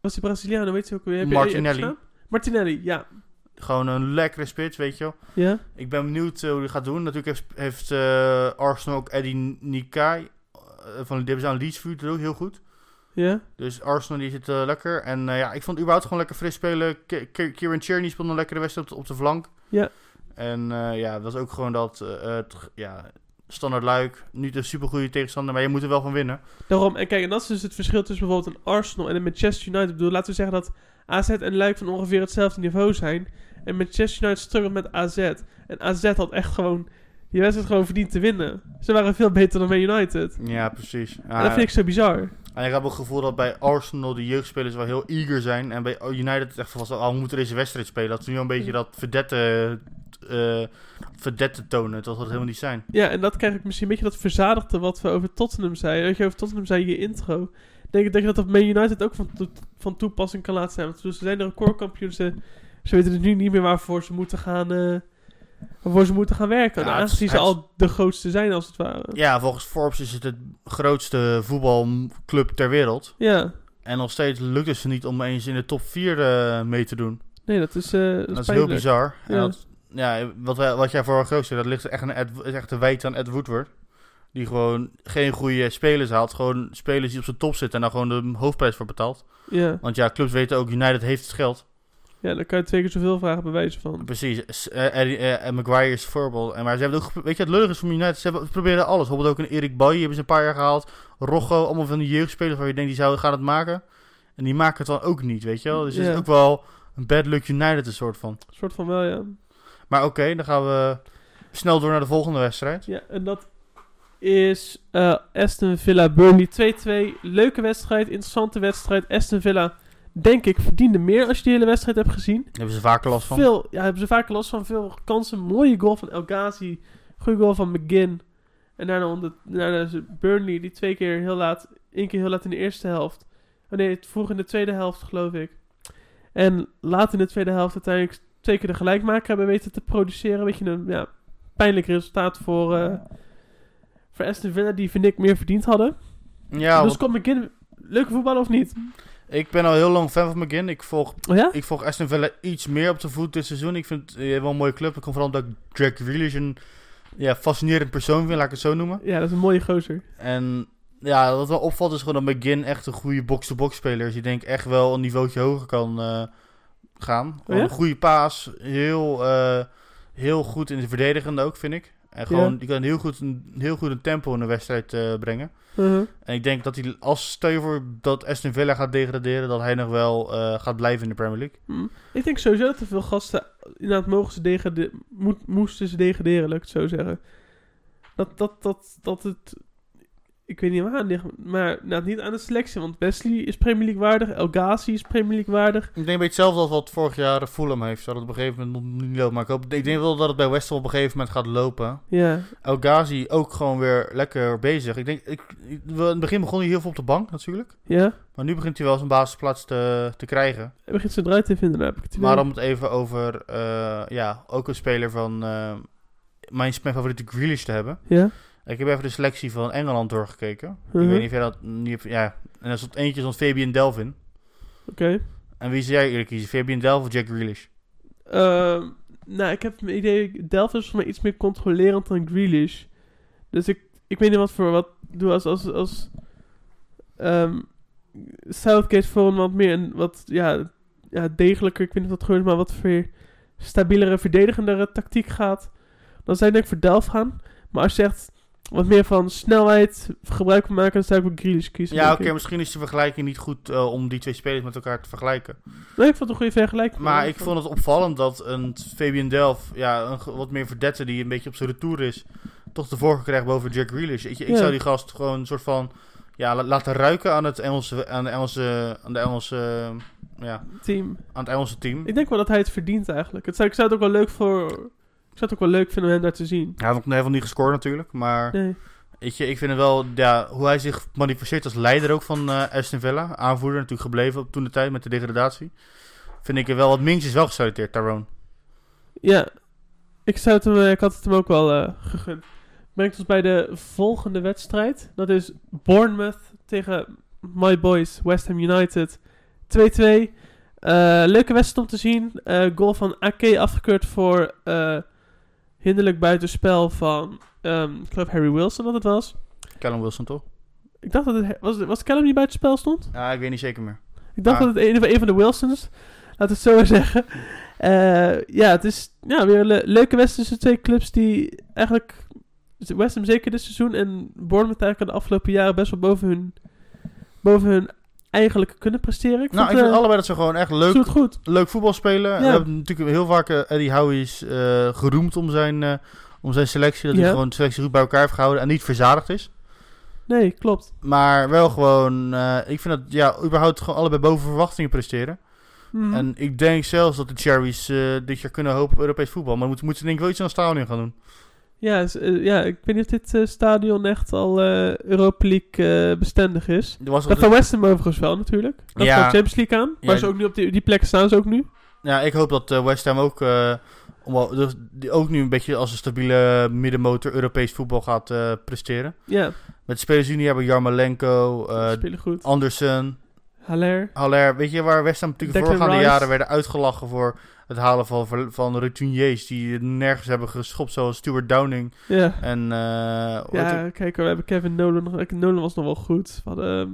Was die Braziliaan, weet je ook weer? Heb je- Martinelli. je? Martinelli, ja. Gewoon een lekkere spits, weet je wel. Ja, Ik ben benieuwd eh, hoe hij gaat doen. Natuurlijk heeft, heeft eh, Arsenal ook Eddie Nikai. eh, van, ze aan Leeds vuurt ook heel goed. ja. Dus Arsenal die zit lekker. En ja, ik vond überhaupt gewoon lekker fris spelen. Ki- Ki- Kieran Tierney speelde een lekkere wedstrijd op de, op de flank. Ja. En ja, dat was ook gewoon dat... het, ja, standaard luik. Niet een supergoeie tegenstander, maar je moet er wel van winnen. Daarom, en kijk, en dat is dus het verschil tussen bijvoorbeeld een Arsenal en een Manchester United. Ik bedoel, laten we zeggen dat AZ en Luik van ongeveer hetzelfde niveau zijn. En Manchester United struggelt met AZ. En AZ had echt gewoon die wedstrijd gewoon verdiend te winnen. Ze waren veel beter dan bij United. Ja, precies. Ja, en dat vind ik zo bizar. En ik heb het gevoel dat bij Arsenal de jeugdspelers wel heel eager zijn. En bij United het echt van, oh, we moeten deze wedstrijd spelen. Dat ze nu een beetje dat verdette, eh verdette tonen. Dat dat helemaal niet zijn. Ja, en dat krijg ik misschien een beetje dat verzadigde wat we over Tottenham zeiden. Dat je over Tottenham zei in je intro. Ik denk, denk dat dat bij United ook van, to- van toepassing kan laten zijn. Want ze zijn de recordkampioen. Ze, ze weten dus nu niet meer waarvoor ze moeten gaan, eh, waarvoor ze moeten gaan werken. Ja, Nou, aangezien ze al de grootste zijn, als het ware. Ja, volgens Forbes is het het grootste voetbalclub ter wereld. Ja. En nog steeds lukt het ze niet om eens in de top 4 eh, mee te doen. Nee, dat is, dat Dat is heel bizar. En Ja. dat- ja, wat, wij, wat jij keer zei, dat ligt echt, Ed, is echt te wijten aan Ed Woodward. Die gewoon geen goede spelers haalt. Gewoon spelers die op zijn top zitten en daar gewoon de hoofdprijs voor betaalt. Ja. Want ja, clubs weten ook, United heeft het geld. Ja, dan kan je twee keer zoveel vragen bij wijze van. Precies. Eh, eh, en Maguire is voorbeeld. En maar ze hebben ook, weet je, het lullige is van United. Ze hebben, ze proberen alles. Bijvoorbeeld ook een Erik Bailly hebben ze een paar jaar gehaald. Rocco, allemaal van die jeugdspelers waar je denkt die zouden gaan het maken. En die maken het dan ook niet, weet je wel. Dus het is ook wel een bad luck United een soort van. Een soort van wel, ja. Maar oké, dan gaan we snel door naar de volgende wedstrijd. Ja, en dat is eh, Aston Villa Burnley 2-2. Leuke wedstrijd, interessante wedstrijd. Aston Villa, denk ik, verdiende meer als je die hele wedstrijd hebt gezien. Hebben ze vaker last van. Veel, ja, hebben ze vaker last van. Veel kansen. Mooie goal van El Ghazi. Goede goal van McGinn. En daarna, onder, daarna Burnley, die twee keer heel laat, één keer heel laat in de eerste helft. Oh nee, het vroeg in de tweede helft, geloof ik. En laat in de tweede helft uiteindelijk twee keer de gelijkmaker hebben weten te produceren. Weet je, een ja, pijnlijk resultaat voor, eh voor Aston Villa, die vind ik meer verdiend hadden. Ja, dus komt McGinn, leuke voetballer of niet? ik ben al heel lang fan van McGinn. Ik volg, Oh ja? ik volg Aston Villa iets meer op de voet dit seizoen. Ik vind het eh, wel een mooie club. Ik kom vooral omdat ik Jack Grealish een ja, fascinerend persoon vind, laat ik het zo noemen. Ja, dat is een mooie gozer. En ja, wat wel opvalt is gewoon dat McGinn echt een goede box-to-box speler is. Die denk ik echt wel een niveautje hoger kan eh, gaan. Ja? Een goede paas, heel, eh, heel goed in de verdedigende ook, vind ik. En gewoon, die kan heel goed, een, heel goed een tempo in de wedstrijd eh, brengen. Uh-huh. En ik denk dat hij, als stel je voor dat Aston Villa gaat degraderen, dat hij nog wel eh, gaat blijven in de Premier League. Hm. Ik denk sowieso dat er veel gasten inderdaad mogen ze degraderen, moesten ze degraderen, laat ik het zo zeggen. Dat, dat, dat, dat het, ik weet niet waar ligt, maar nou, niet aan de selectie, want Wesley is Premier League waardig, El Ghazi is Premier League waardig. Ik denk een beetje hetzelfde als wat vorig jaar Fulham heeft. Dat het op een gegeven moment niet loopt. Maar ik, hoop, ik denk wel dat het bij West Ham op een gegeven moment gaat lopen. Ja, El Ghazi ook gewoon weer lekker bezig. Ik denk, ik, in het begin begon hij heel veel op de bank natuurlijk. ja. Maar nu begint hij wel zijn basisplaats te, te krijgen. Hij begint ze eruit te vinden, heb ik het idee. Maar om het even over, eh, ja, ook een speler van eh, mijn, mijn favoriete Grealish te hebben. Ja? Ik heb even de selectie van Engeland doorgekeken. Mhm. Ik weet niet of jij dat niet hebt, ja. En er stond eentje zo'n Fabian Delvin. Oké. En wie zou jij eerlijk kiezen? Fabian Delvin of Jack Grealish? Ehm, nou, ik heb mijn idee, Delft is voor mij iets meer controlerend dan Grealish. Dus ik, ik weet niet wat voor wat doe als, als, als ehm, Southgate voor een wat meer een wat, ja, ja, degelijker, ik weet niet wat het gebeurt, maar wat voor stabielere, verdedigendere tactiek gaat. Dan zou ik denk ik voor Delft gaan. Maar als je zegt wat meer van snelheid gebruik van maken, dan zou ik voor Grealish kiezen. Ja, oké, ik. misschien is de vergelijking niet goed eh, om die twee spelers met elkaar te vergelijken. Nee, ik vond het een goede vergelijking. Maar ik vond het opvallend dat een Fabian Delf, ja, een wat meer verdette die een beetje op zijn retour is, toch de voorkeur krijgt boven Jack Grealish. Ik Ja. zou die gast gewoon een soort van, ja, la- laten ruiken aan het Engelse, aan de Engelse, aan de Engelse, ja, team. aan het Engelse team. Ik denk wel dat hij het verdient eigenlijk. Het zou, ik zou het ook wel leuk voor. Ik zou het ook wel leuk vinden om hem daar te zien. Hij heeft nog nog niet gescoord natuurlijk, maar Nee. weet je, ik vind het wel, ja, hoe hij zich manifesteert als leider ook van eh Aston Villa, aanvoerder natuurlijk gebleven op toen de tijd met de degradatie, vind ik er wel wat minstens wel gesolliciteerd, Tyrone. Ja. Ik, zou het hem, eh, ik had het hem ook wel eh, gegund. Brengt ons bij de volgende wedstrijd. Dat is Bournemouth tegen My Boys West Ham United. 2-2. Eh, leuke wedstrijd om te zien. Goal van Ake afgekeurd voor hinderlijk buitenspel van ehm ik geloof Harry Wilson dat het was. Callum Wilson toch? Ik dacht dat het... Was, was Callum die buitenspel stond? Ja, ik weet niet zeker meer. Ik dacht Ah. dat het een, een van de Wilsons, laten we het zo maar zeggen. Eh, ja, het is ja, weer een le- leuke wedstrijd tussen twee clubs die eigenlijk West Ham zeker dit seizoen en Bournemouth eigenlijk de afgelopen jaren best wel boven hun, boven hun eigenlijk kunnen presteren. Ik Nou, ik vind eh, allebei dat ze gewoon echt leuk, goed. leuk voetbal spelen. We hebben natuurlijk heel vaak eh, Eddie Howe is eh, geroemd om zijn, om zijn selectie. Dat Ja. hij gewoon de selectie goed bij elkaar heeft gehouden en niet verzadigd is. Nee, klopt. Maar wel gewoon, ik vind dat ja, überhaupt gewoon allebei boven verwachtingen presteren. Mhm. En ik denk zelfs dat de Cherries dit jaar kunnen hopen op Europees voetbal. Maar moeten moeten ze denk ik wel iets aan stadion gaan doen. Ja, eh, ja, ik weet niet of dit eh, stadion echt al eh Europa League bestendig is. Dat van West Ham overigens wel natuurlijk. Dat Ja. ja. Champions League aan. Ja, Maar ze ook nu op die, die plekken staan ze ook nu. Ja, ik hoop dat West Ham ook, om, dus die ook nu een beetje als een stabiele middenmotor Europees voetbal gaat presteren. Ja, Met de spelers die nu hebben Jarmolenko, goed. Andersen, Haller. Haller. Weet je waar West Ham natuurlijk de voorgaande jaren werden uitgelachen voor het halen van, van routiniers die nergens hebben geschopt, zoals Stuart Downing Ja. en eh, het? Ja, kijk, we hebben Kevin Nolan nog. Nolan was nog wel goed. We hadden... ehm,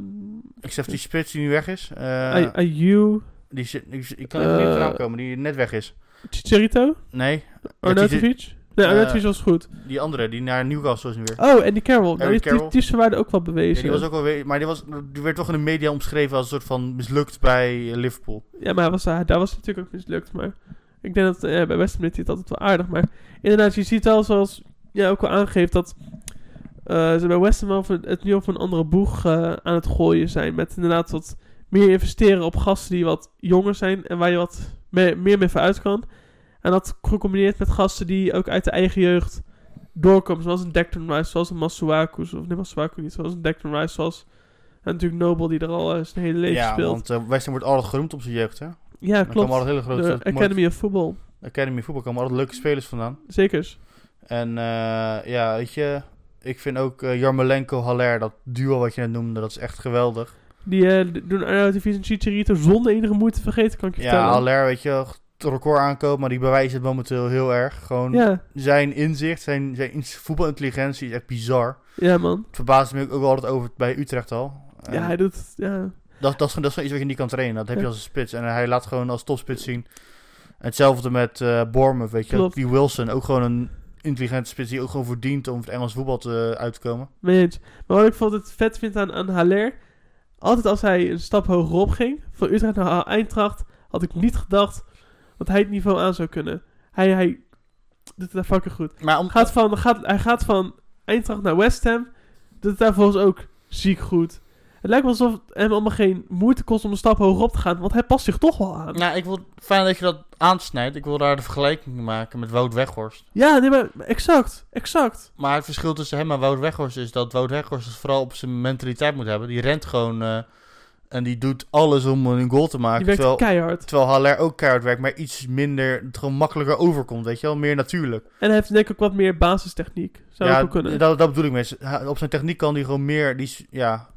ik zeg die spits die nu weg is. Eh, Ay- Ayew. Die, zit- die, ik kan even niet Eh. komen, die net weg is. Chicharito? Nee, Arnautovic? Nee, Eh, Arnautovic was goed. die andere, die naar Newcastle is nu weer. Oh, en die Carroll. Nou, Harry die, die, Carroll. die is mij ook wel Ja, bewezen. die was ook wel maar die, was, die werd toch in de media omschreven als een soort van mislukt bij eh, Liverpool. Ja, maar hij was, daar daar was het natuurlijk ook mislukt. Maar ik denk dat eh, bij West Ham het altijd wel aardig. Maar inderdaad, je ziet wel zoals jij ook al aangeeft dat ze bij West Ham wel het nu op een andere boeg aan het gooien zijn. Met inderdaad wat meer investeren op gasten die wat jonger zijn en waar je wat me- meer mee vooruit kan. En dat gecombineerd met gasten die ook uit de eigen jeugd doorkomen. Zoals een Declan Rice, zoals een Masuaku. Of nee, Masuaku niet. Zoals een Declan Rice, zoals... En natuurlijk Noble die er al eh, zijn hele leven ja, speelt. want eh West Ham wordt altijd geroemd op zijn jeugd, hè? ja, Er klopt. hele grote... De Academy of Football. Academy voetbal komen altijd leuke spelers vandaan. Zekers. En eh, ja, weet je, ik vind ook eh, Jarmolenko, Haller, dat duo wat je net noemde, dat is echt geweldig. Die eh, d- doen Arnautovic en Chicharito zonder enige moeite vergeten, kan ik je Ja, vertellen. Haller, weet je, het record aankomen, maar die bewijst het momenteel heel erg. Gewoon Ja, zijn inzicht, zijn, zijn voetbalintelligentie is echt bizar. ja man. Het verbaast me ook altijd over bij Utrecht al. En Ja, hij doet. Ja. dat, dat, is, dat is gewoon iets wat je niet kan trainen. Dat heb je Ja. als een spits. En hij laat gewoon als topspits zien. En hetzelfde met eh Bournemouth, weet je. Klopt. Die Wilson, ook gewoon een intelligente spits die ook gewoon verdient om het Engels voetbal te, uit te komen. Maar wat ik vond het vet vind aan, aan Haller. Altijd als hij een stap hogerop ging, van Utrecht naar Eintracht, had ik niet gedacht dat hij het niveau aan zou kunnen. Hij, hij doet het daar fucking goed. Maar om, Gaat van, gaat, hij gaat van Eintracht naar West Ham. Doet het daar volgens ook ziek goed. Het lijkt wel alsof het hem allemaal geen moeite kost om een stap hogerop te gaan, want hij past zich toch wel aan. nou, ik wil fijn dat je dat aansnijdt. Ik wil daar de vergelijking maken met Wout Weghorst. Ja, nee, maar exact, exact. Maar het verschil tussen hem en Wout Weghorst is dat Wout Weghorst het vooral op zijn mentaliteit moet hebben. Die rent gewoon eh, en die doet alles om een goal te maken. Die werkt terwijl, keihard. terwijl Haller ook keihard werkt, maar iets minder, het gewoon makkelijker overkomt, weet je wel. Meer natuurlijk. En hij heeft denk ik ook wat meer basistechniek. Zou ook ja, wel kunnen. Dat, dat bedoel ik. Hij- Op zijn techniek kan hij gewoon meer, die, ja,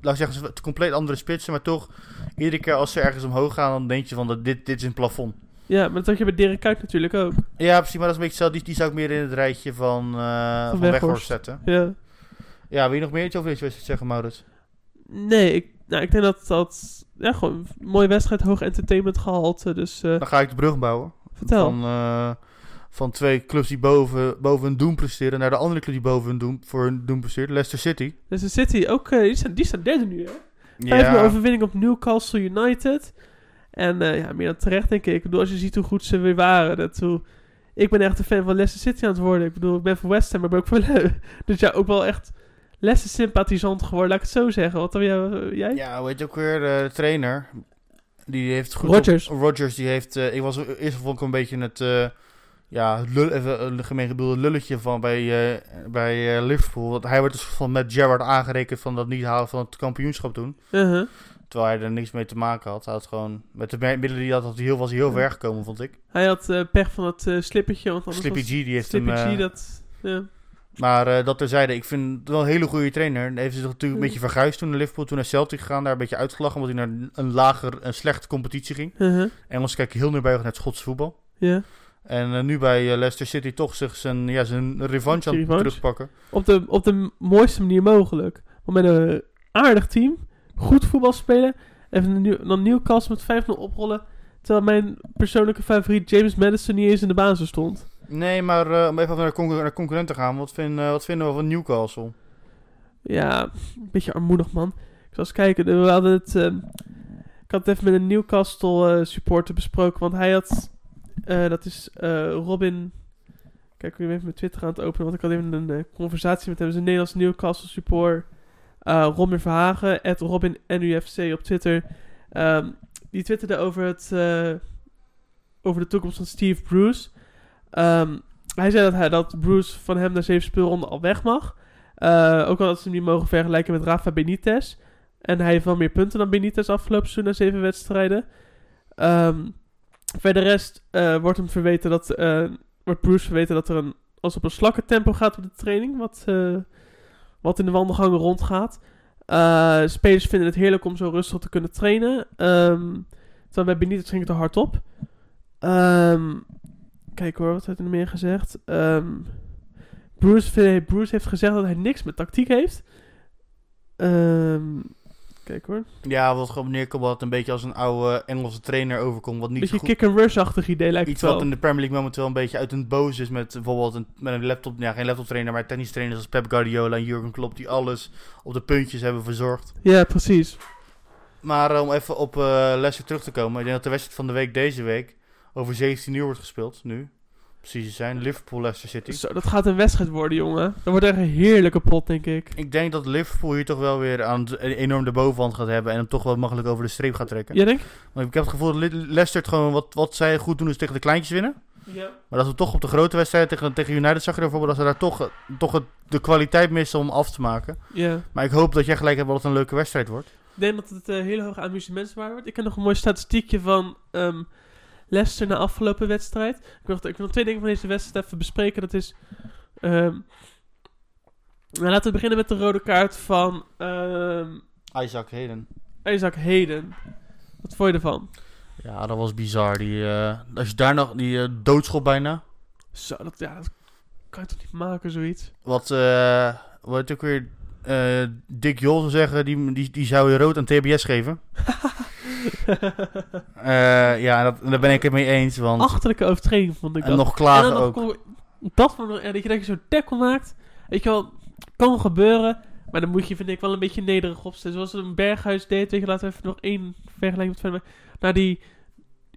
laat ik zeggen, het compleet andere spitsen, maar toch, iedere keer als ze ergens omhoog gaan, dan denk je van, dat dit, dit is een plafond. Ja, maar dat had je bij Dirk Kuyt natuurlijk ook. Ja, precies, maar dat is een beetje zo, die, die zou ik meer in het rijtje van, eh van. Weghorst zetten. Ja. Ja, wil je nog meer iets over deze wedstrijd zeggen, Maurits? Nee, ik, nou, ik denk dat dat... Ja, gewoon een mooie wedstrijd, hoog entertainment gehalte. Dus eh, Dan ga ik de brug bouwen. vertel. Van, eh, van twee clubs die boven, boven hun doen presteren naar de andere club die boven hun doen, voor hun doen presteert. Leicester City. De City ook... eh, die, staan, die staan derde nu, hè? Vijf nul overwinning op Newcastle United. En ja, meer dan terecht, denk ik. Ik bedoel, als je ziet hoe goed ze weer waren. Dat hoe, ik ben echt een fan van Leicester City aan het worden. Ik bedoel, ik ben van West Ham, maar ik ben ook van... dus ja, ook wel echt Leicester sympathisant geworden, laat ik het zo zeggen. Wat heb jij? jij? Ja, hoe heet ook weer de trainer? Die heeft goed Rodgers. Op, Rodgers, die heeft... eh, ik was eerst vond ik een beetje het... eh, ja, lul, even een gemeen bedoelde lulletje van bij, eh, bij eh, Liverpool. Want hij werd dus van met Gerrard aangerekend van dat niet halen van het kampioenschap doen. Uh-huh. Terwijl hij er niks mee te maken had. Hij had gewoon... Met de middelen die hij had, heel, was hij heel ver gekomen, vond ik. Hij had eh, pech van het eh, slippertje. Want Slippy G, die heeft Slippy hem... G, eh, dat... Ja. Maar eh, dat terzijde, ik vind het wel een hele goede trainer. Hij heeft zich natuurlijk een beetje verguisd toen naar Liverpool, toen naar Celtic gegaan. Daar een beetje uitgelachen, omdat hij naar een lager, een slechte competitie ging. Uh-huh. Engels kijken heel neerbij naar het Schotse voetbal. Ja. En eh, nu bij eh, Leicester City toch zich zijn, ja, zijn revanche aan het terugpakken. Op de, op de mooiste manier mogelijk. Want met een aardig team, goed voetbal spelen, even een nieuw, dan Newcastle met 5-0 oprollen. Terwijl mijn persoonlijke favoriet James Madison niet eens in de basis stond. Nee, maar eh, om even naar de naar concurrenten te gaan. Wat, eh, wat vinden we van Newcastle? Ja, een beetje armoedig man. Ik eens kijken. We hadden het, ehm, ik had het even met een Newcastle eh, supporter besproken. Want hij had, eh, dat is eh, Robin... Kijk, ik ben even mijn Twitter aan het openen. Want ik had even een eh, conversatie met hem. Dat is een Nederlands Newcastle support. eh Robin Verhagen, at Robin NUFC op Twitter. Ehm, die twitterde over, het, eh, over de toekomst van Steve Bruce. Ehm, hij zei dat, Bruce van hem na zeven speelronden al weg mag. Eh, ook al dat ze hem niet mogen vergelijken met Rafa Benitez. En hij heeft wel meer punten dan Benitez afgelopen seizoen na zeven wedstrijden. Ehm verder rest eh, wordt hem verweten dat... eh, Bruce verweten dat er een... Als op een slakke tempo gaat op de training. Wat, wat in de wandelgangen rondgaat. Spelers vinden het heerlijk om zo rustig te kunnen trainen. Ehm terwijl bij Benitez ging het er hard op. kijk hoor, wat heeft er meer gezegd? Ehm Bruce, Bruce heeft gezegd dat hij niks met tactiek heeft. Ehm, Kijk hoor. Ja, wat gewoon neerkomt wat een beetje als een oude Engelse trainer overkomt. Wat niet Beetje goed, kick-and-rush-achtig idee lijkt iets het wel. wat in de Premier League momenteel een beetje uit een boos is met bijvoorbeeld een, met een laptop, ja geen laptop trainer, maar tennistrainers als Pep Guardiola en Jurgen Klopp die alles op de puntjes hebben verzorgd. Ja, precies. Maar eh, om even op Leicester terug te komen, ik denk dat de wedstrijd van de week deze week over 17 uur wordt gespeeld, nu. Precies te zijn, Liverpool-Leicester City. Zo, dat gaat een wedstrijd worden, jongen. Dat wordt echt een heerlijke pot, denk ik. Ik denk dat Liverpool hier toch wel weer aan enorm de bovenhand gaat hebben en hem toch wel makkelijk over de streep gaat trekken. Jij denkt? Want ik heb het gevoel dat Le- Leicester het gewoon wat, wat zij goed doen is tegen de kleintjes winnen. Ja. Maar dat we toch op de grote wedstrijd tegen, tegen United zag je bijvoorbeeld dat ze daar toch, toch het, de kwaliteit missen om af te maken. Ja. Maar ik hoop dat jij gelijk hebt dat het een leuke wedstrijd wordt. Ik denk dat het een hele hoge amusementswaarde wordt. Ik heb nog een mooi statistiekje van ehm Leicester na afgelopen wedstrijd. Ik wil, nog- ik wil nog twee dingen van deze wedstrijd even bespreken. Dat is... ehm nou, laten we beginnen met de rode kaart van ehm Isaac Heden. Isaac Hayden. Wat vond je ervan? Ja, dat was bizar. Die, eh, als je daar nog die eh, doodschop bijna. Zo, dat, ja, dat kan je toch niet maken, zoiets? Wat, eh wat ook weer eh Dick Jol zou zeggen, die, die, die zou je rood aan TBS geven. Eh, ja, dat, daar ben ik het mee eens. Want, Achterlijke overtreding vond ik en dat. nog En klagen nog ook. kon- dat van, dat je dat je zo'n tackle maakt. Weet je wel, kan gebeuren. Maar dan moet je, vind ik, wel een beetje nederig opstellen. Zoals een Berghuis deed. Weet je, laten we even nog één vergelijking met verder. Na die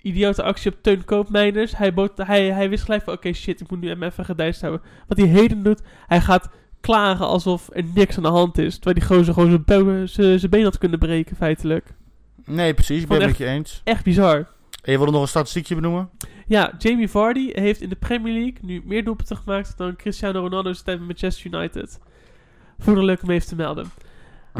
idiote actie op Teun Koopmeiners. Hij, bood, hij, hij wist gelijk van, oké shit, ik moet nu hem even gedijst houden. Wat hij heden doet, hij gaat klagen alsof er niks aan de hand is. Terwijl die gozer gewoon zijn been had kunnen breken, feitelijk. Nee, precies. Ik ben Vond het met je eens. Echt bizar. En je wilde nog een statistiekje benoemen? Ja, Jamie Vardy heeft in de Premier League nu meer doelpunten gemaakt dan Cristiano Ronaldo zijn tijd bij Manchester United. Voor een leuk om even te melden.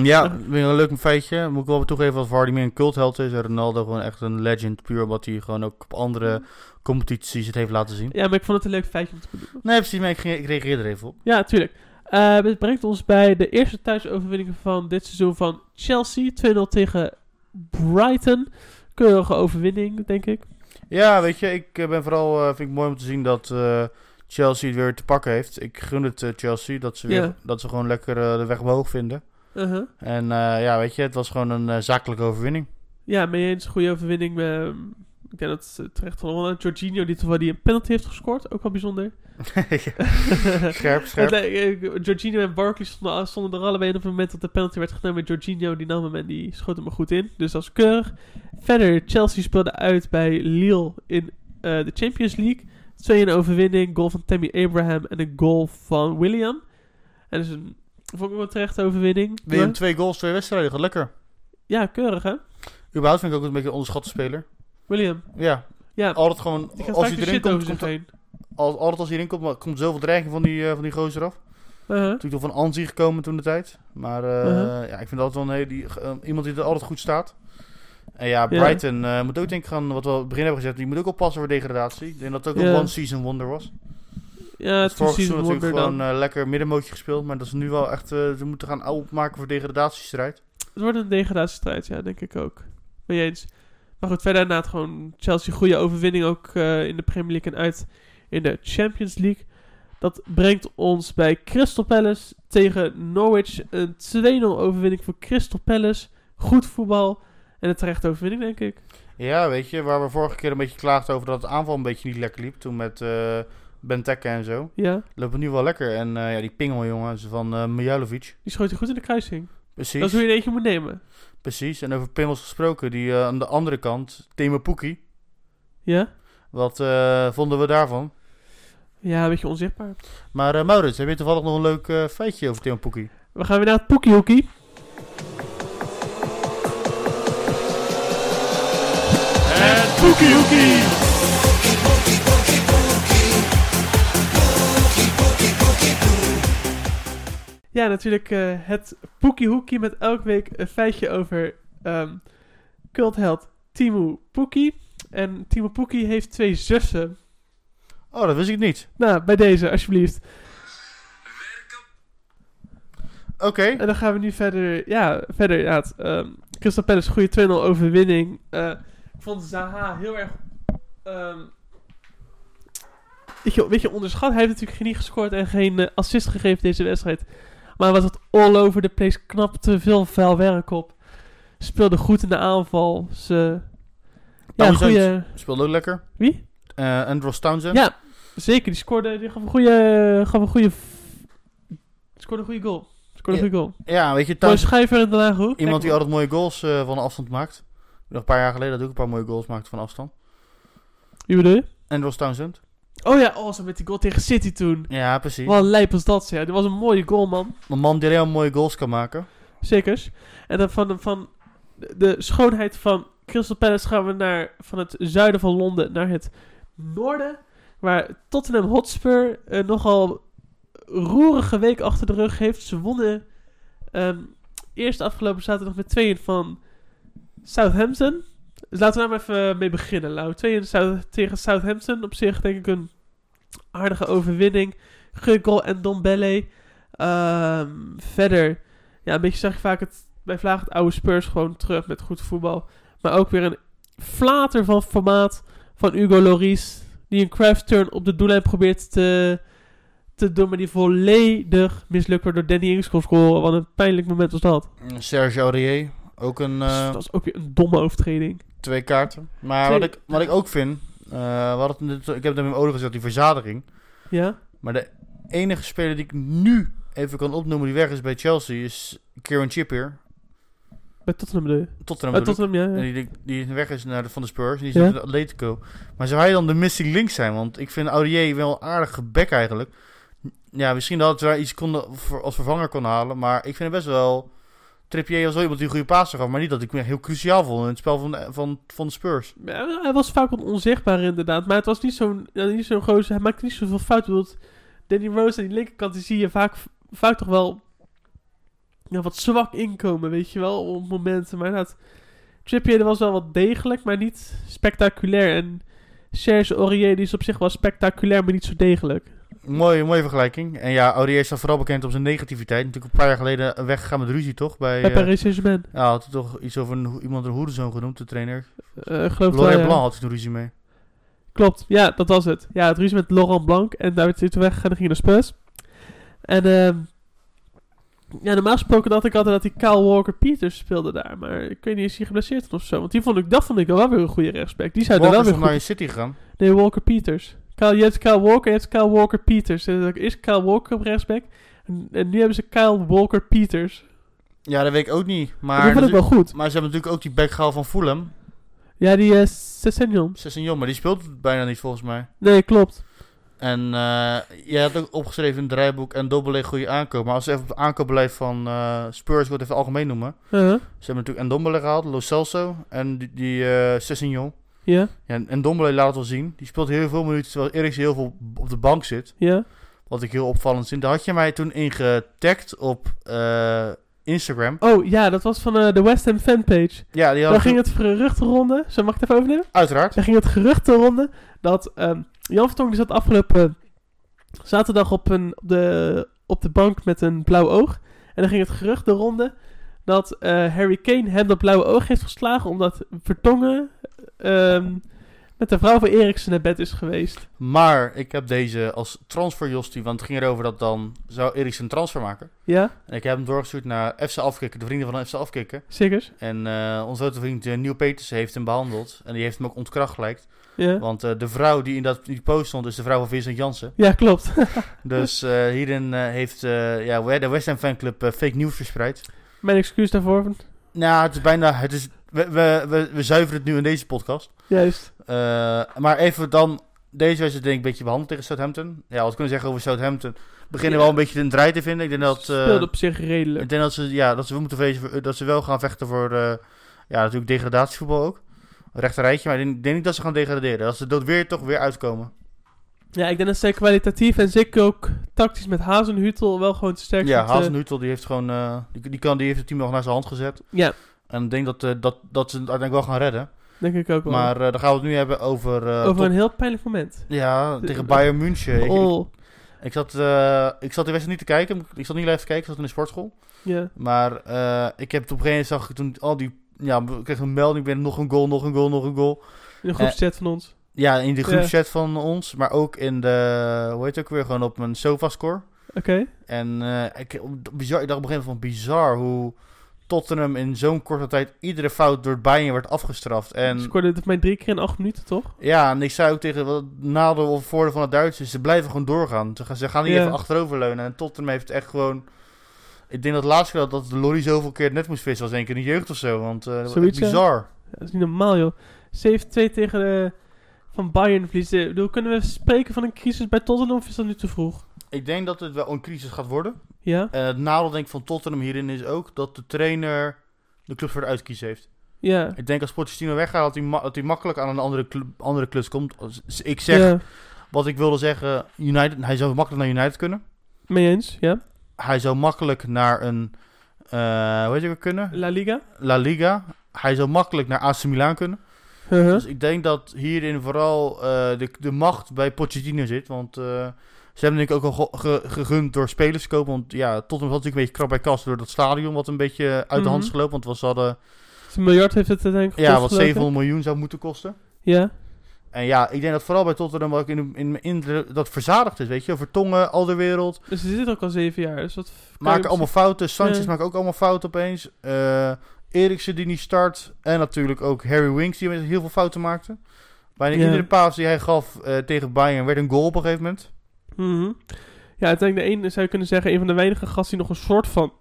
Ja, weer een leuk feitje. Moet ik wel toegeven dat Vardy meer een cultheld is. En Ronaldo gewoon echt een legend. Puur omdat hij gewoon ook op andere competities het heeft laten zien. Ja, maar ik vond het een leuk feitje om te benoemen. Nee, precies. Maar ik, ging- ik reageer er even op. Ja, tuurlijk. Eh dit brengt ons bij de eerste thuisoverwinning van dit seizoen van Chelsea. 2-0 tegen Brighton. Keurige overwinning, denk ik. Ja, weet je. Ik eh, ben vooral... eh, vind ik mooi om te zien dat eh, Chelsea het weer te pakken heeft. Ik gun het Chelsea. Dat ze, weer, dat ze gewoon lekker de weg omhoog vinden. Uh-huh. En ja, weet je. Het was gewoon een zakelijke overwinning. Ja, mee eens. Goede overwinning. Ik denk dat het terecht van. Jorginho, die toch wel die een penalty heeft gescoord. Ook wel bijzonder. scherp, scherp. eh, Jorginho en Barkley stonden, stonden er allebei in op het moment dat de penalty werd genomen. Jorginho die nam hem en die schoot hem er goed in. Dus dat is keurig. Verder, Chelsea speelde uit bij Lille in eh, de Champions League. 2-1 overwinning, goal van Tammy Abraham en een goal van William. En dus een, vond ik wel terechte overwinning. Ja. twee goals, twee wedstrijden. Lekker. Ja, keurig hè? Überhaupt vind ik ook een beetje een onderschatte speler. William. Ja, Ja, altijd gewoon... Als hij erin komt, komt heen. Al, altijd als hij erin komt, komt zoveel dreiging van die, eh, van die gozer af. Uh-huh. Toen toch van Anzi gekomen toen de tijd. Maar eh, Uh-huh. ja, ik vind altijd wel een hele, die, eh, iemand die er altijd goed staat. En ja. Brighton moet ook denk ik gaan, wat we in het begin hebben gezegd, die moet ook oppassen voor degradatie. Ik denk dat het ook een one-season wonder was. Ja, Het is seizoen natuurlijk gewoon lekker middenmootje gespeeld. Maar dat is nu wel echt, ze moeten gaan opmaken voor degradatiestrijd. Het wordt een degradatiestrijd, ja, denk ik ook. Mee eens. Maar goed, verder het gewoon Chelsea goede overwinning ook eh, in de Premier League en uit in de Champions League. Dat brengt ons bij Crystal Palace tegen Norwich. Een 2-0 overwinning voor Crystal Palace. Goed voetbal en een terechte overwinning, denk ik. Ja, weet je, waar we vorige keer een beetje klaagden over dat het aanval een beetje niet lekker liep. Toen met eh Benteke en zo. Ja, Loopt het nu wel lekker. En eh, ja, die pingel jongen van Mijalovic. die schoot hij goed in de kruising. Precies. Dat is hoe je eentje moet nemen. Precies, en over pingels gesproken, die eh, aan de andere kant, Timo Pukki. Ja? Wat eh, vonden we daarvan? Ja, een beetje onzichtbaar. Maar eh, Maurits, heb je toevallig nog een leuk eh, feitje over Timo Pukki? We gaan weer naar het Poekiehoekie. Het Poekie Ja, natuurlijk eh, het Poekie Hoekie met elke week een feitje over ehm cultheld Timo Poekie. En Timo Poekie heeft twee zussen. Oh, dat wist ik niet. Nou, bij deze, alsjeblieft. Oké. En dan gaan we nu verder. Ja, verder. Ja, het, ehm, Crystal Palace, goede 2-0 overwinning. Eh, ik vond Zaha heel erg. ehm weet, je, weet je, onderschat. Hij heeft natuurlijk geen gescoord en geen eh, assist gegeven deze wedstrijd. Maar was het all over the place knap te veel vuil werk op. speelde goed in de aanval. Ze, ja, goede... speelde ook lekker. Wie? Eh Andros Townsend. Ja, zeker. Die scoorde, die gaf een goede, gaf een goede, scoorde een goede goal. Scoorde een Ja. goede goal. Ja, weet je, Townsend, schijver in de lage hoek. iemand die altijd mooie goals eh, van afstand maakt. Nog een paar jaar geleden dat ook een paar mooie goals maakte van afstand. Wie bedoel je? Andros Townsend. Oh ja, zo met die goal tegen City toen. Ja, precies. Wat een lijp was dat, ja. Dat was een mooie goal, man. Een man die maar mooie goals kan maken. Zekers. En dan van, de- van de- schoonheid van Crystal Palace gaan we naar, van het zuiden van Londen naar het noorden. Waar Tottenham Hotspur een nogal roerige week achter de rug heeft. Ze wonnen ehm, eerst afgelopen zaterdag met 2 van Southampton. Dus laten we daar maar even mee beginnen, Lau. 2 tegen Southampton. Op zich denk ik een aardige overwinning. Gugol en Dombele. Ehm verder, ja, een beetje zag je vaak het, bij Vlaag het oude Spurs gewoon terug met goed voetbal. Maar ook weer een flater van formaat van Hugo Loris. Die een craft turn op de doellijn probeert te, te doen. Maar die volledig mislukt wordt door Danny Ings kon scoren. Wat een pijnlijk moment was dat. Serge Aurier. Ook een Dus eh, dat was ook weer een domme overtreding. twee kaarten. Maar Twee- wat ik, wat ik ook vind. Eh, het ik heb het in mijn ogen gezet, die verzadiging. Ja? Maar de enige speler die ik nu even kan opnoemen die weg is bij Chelsea is Kieran Trippier. Bij Tottenham bedoel je? Tottenham bedoel. Tottenham, ja. ja. En Die, die weg is naar de, van de Spurs. Die is naar de Atletico. Maar zou hij dan de missing link zijn? Want ik vind Aurier wel een aardige bek eigenlijk. Ja, misschien dat we iets konden, voor- als vervanger kon halen. Maar ik vind het best wel... Trippier was wel iemand die een goede paas gaf. Maar niet dat ik heel cruciaal vond in het spel van van, van de Spurs. Hij was vaak wat onzichtbaar inderdaad. Maar het was niet zo'n niet zo'n gozer. Hij maakte niet zoveel fouten. Want Danny Rose aan die linkerkant die zie je vaak, vaak toch wel wat zwak inkomen. Weet je wel, op momenten. Maar inderdaad, Trippier was wel wat degelijk, maar niet spectaculair. En Serge Aurier die is op zich wel spectaculair, maar niet zo degelijk. Mooie, mooie vergelijking. En ja, Aurier staat vooral bekend om zijn negativiteit. Natuurlijk een paar jaar geleden weggegaan met ruzie, toch? Bij, Bij eh, Paris Saint-Germain. ja, had hij toch iets over een, iemand een hoerenzoon genoemd, de trainer. Eh, ik geloof Laurent. Blanc had hij toen ruzie mee. Klopt, ja, dat was het. Ja, het ruzie met Laurent Blanc. En daar werd hij toen weggegaan en ging hij naar Spurs. En ehm ja, normaal gesproken dacht ik altijd dat hij Kyle Walker-Peters speelde daar. Maar ik weet niet, is hij geblesseerd of zo? Want die vond ik, dat vond ik wel weer een goede rechtsback. Die zou er wel is weer goed... naar City gegaan. Nee, Walker-Peters. Kyle, je hebt Kyle Walker, je hebt Kyle Walker-Peters. En dan Is Kyle Walker op rechtsback? En, en nu hebben ze Kyle Walker-Peters. Ja, dat weet ik ook niet. Maar, dat ik wel goed. maar ze hebben natuurlijk ook die back gehaald van Fulham. Ja, die uh, Sessegnon. Sessignon, maar die speelt bijna niet volgens mij. Nee, klopt. En eh jij had ook opgeschreven in het rijboek en Dobbele goede aankoop. Maar als we even op het aankoopbeleid van eh, Spurs, het even algemeen noemen. Uh-huh. Ze hebben natuurlijk Ndombele gehaald, Lo Celso en die, die eh Sessignon. Ja, Ja, en Ndombele laat het wel zien. Die speelt heel veel minuten, terwijl Eriksen heel veel op de bank zit. ja. Wat ik heel opvallend vind. Daar had je mij toen in getagd op eh, Instagram. Oh, ja, dat was van eh, de West Ham fanpage. Ja, die had Dan ging het gerucht ronde. Zo mag ik het even overnemen? Uiteraard. Dan ging het gerucht ronde dat ehm, Jan Vertongen die zat afgelopen zaterdag op, een, op, de, op de bank met een blauw oog. En dan ging het gerucht de ronde dat eh, Harry Kane hem dat blauwe oog heeft geslagen omdat Vertongen ehm, met de vrouw van Eriksen naar bed is geweest. Maar ik heb deze als transfer Jostie, want het ging erover dat dan zou Eriksen een transfer maken. Ja, En ik heb hem doorgestuurd naar FC Afkikken, de vrienden van FC Afkikken. zeker. En eh, onze grote vriend uh, Nieuw Petersen heeft hem behandeld. En die heeft hem ook ontkracht gelijk. Ja, Want eh, de vrouw die in dat, die post stond, is de vrouw van Vincent Jansen. ja klopt. Dus eh, hierin eh, heeft eh, ja, de West Ham fanclub eh, fake news verspreid. Mijn excuus daarvoor. Nou, het is bijna... Het is, we, we, we, we zuiveren het nu in deze podcast. Juist. Eh, maar even dan... Deze wedstrijd denk ik een beetje behandeld tegen Southampton. Ja, wat kunnen we zeggen over Southampton? Beginnen Ja. wel een beetje de draai te vinden. Ik denk dat... eh, Speelde op zich redelijk. ik denk dat ze, ja, dat ze, moeten vrezen, dat ze wel gaan vechten voor... eh, ja, natuurlijk degradatievoetbal ook. Rechter rijtje. Maar ik denk, ik denk niet dat ze gaan degraderen. Dat ze dat weer toch weer uitkomen. Ja, ik denk dat zij kwalitatief en zeker ook tactisch met Hazenhutel wel gewoon te sterk Ja, Hazenhutel die heeft gewoon... eh, die, die, kan, die heeft het team nog naar zijn hand gezet. Ja, En ik denk dat, eh, dat, dat ze het uiteindelijk wel gaan redden. denk ik ook wel. Maar eh, dan gaan we het nu hebben over... Over top- een heel pijnlijk moment. Ja, tegen Bayern München. Ik, ik, ik zat, ik zat de wedstrijd niet te kijken. Ik zat niet live te kijken. Ik zat in de sportschool. ja. Maar ik heb het op een gegeven moment zag ik toen al die... Ja, ik kreeg een melding. Ik ben nog een goal, nog een goal, nog een goal. In de groepschat van ons. Ja, in de groepchat van ons. Maar ook in de... Hoe heet het ook weer? Gewoon op mijn SofaScore. Oké. En eh, ik, bizar, ik dacht op een gegeven moment van bizar hoe Tottenham in zo'n korte tijd iedere fout door Bayern werd afgestraft. En Scoorde het mij drie keer in acht minuten, toch? ja, en ik zei ook tegen wat nadeel of voordeel van de Duitsers, ze blijven gewoon doorgaan. Ze gaan, ze gaan niet even achteroverleunen. En Tottenham heeft echt gewoon... Ik denk dat het laatste keer dat, dat de Lorry zoveel keer het net moest vissen was één keer in de jeugd of zo. Want eh dat was bizar. Ja, dat is niet normaal, joh. 7-2 tegen de, van Bayern verliezen. Ik bedoel, kunnen we spreken van een crisis bij Tottenham of is dat nu te vroeg? Ik denk dat het wel een crisis gaat worden. Ja? En het nadeel denk ik van Tottenham hierin is ook dat de trainer de club voor de uitkiezen heeft. Ja. Ik denk als Pochettino weggaat dat hij, ma- dat hij makkelijk aan een andere, club, andere klus komt. Als- Ik zeg ja. wat ik wilde zeggen, United, hij zou makkelijk naar United kunnen. Mee eens, ja. Hij zou makkelijk naar een, eh hoe heet je kunnen? La Liga. La Liga. Hij zou makkelijk naar AC Milan kunnen. Uh-huh. Dus ik denk dat hierin vooral eh, de, de macht bij Pochettino zit. Want eh, ze hebben denk ik ook al ge- ge- gegund door spelers te kopen. Want ja, Tottenham was natuurlijk een beetje krap bij kast door dat stadion. Wat een beetje uit de hand is Mhm. gelopen. Want we hadden, Een miljard heeft het uiteindelijk ja, gekost, wat geloof ik. 700 miljoen zou moeten kosten. Ja. En ja, ik denk dat vooral bij Tottenham wat ik in, in indruk dat verzadigd is, weet je. Vertongen, al de wereld. Dus ze zitten ook al zeven jaar. Dus wat Maken allemaal fouten. Sanchez Ja. maakt ook allemaal fouten opeens. Eh Eriksen die niet start. En natuurlijk ook Harry Winks die heel veel fouten maakte. Bijna Ja. iedere paas die hij gaf eh, tegen Bayern werd een goal op een gegeven moment. Mhm. Ja, uiteindelijk de ene zou je kunnen zeggen, een van de weinige gasten die nog een soort van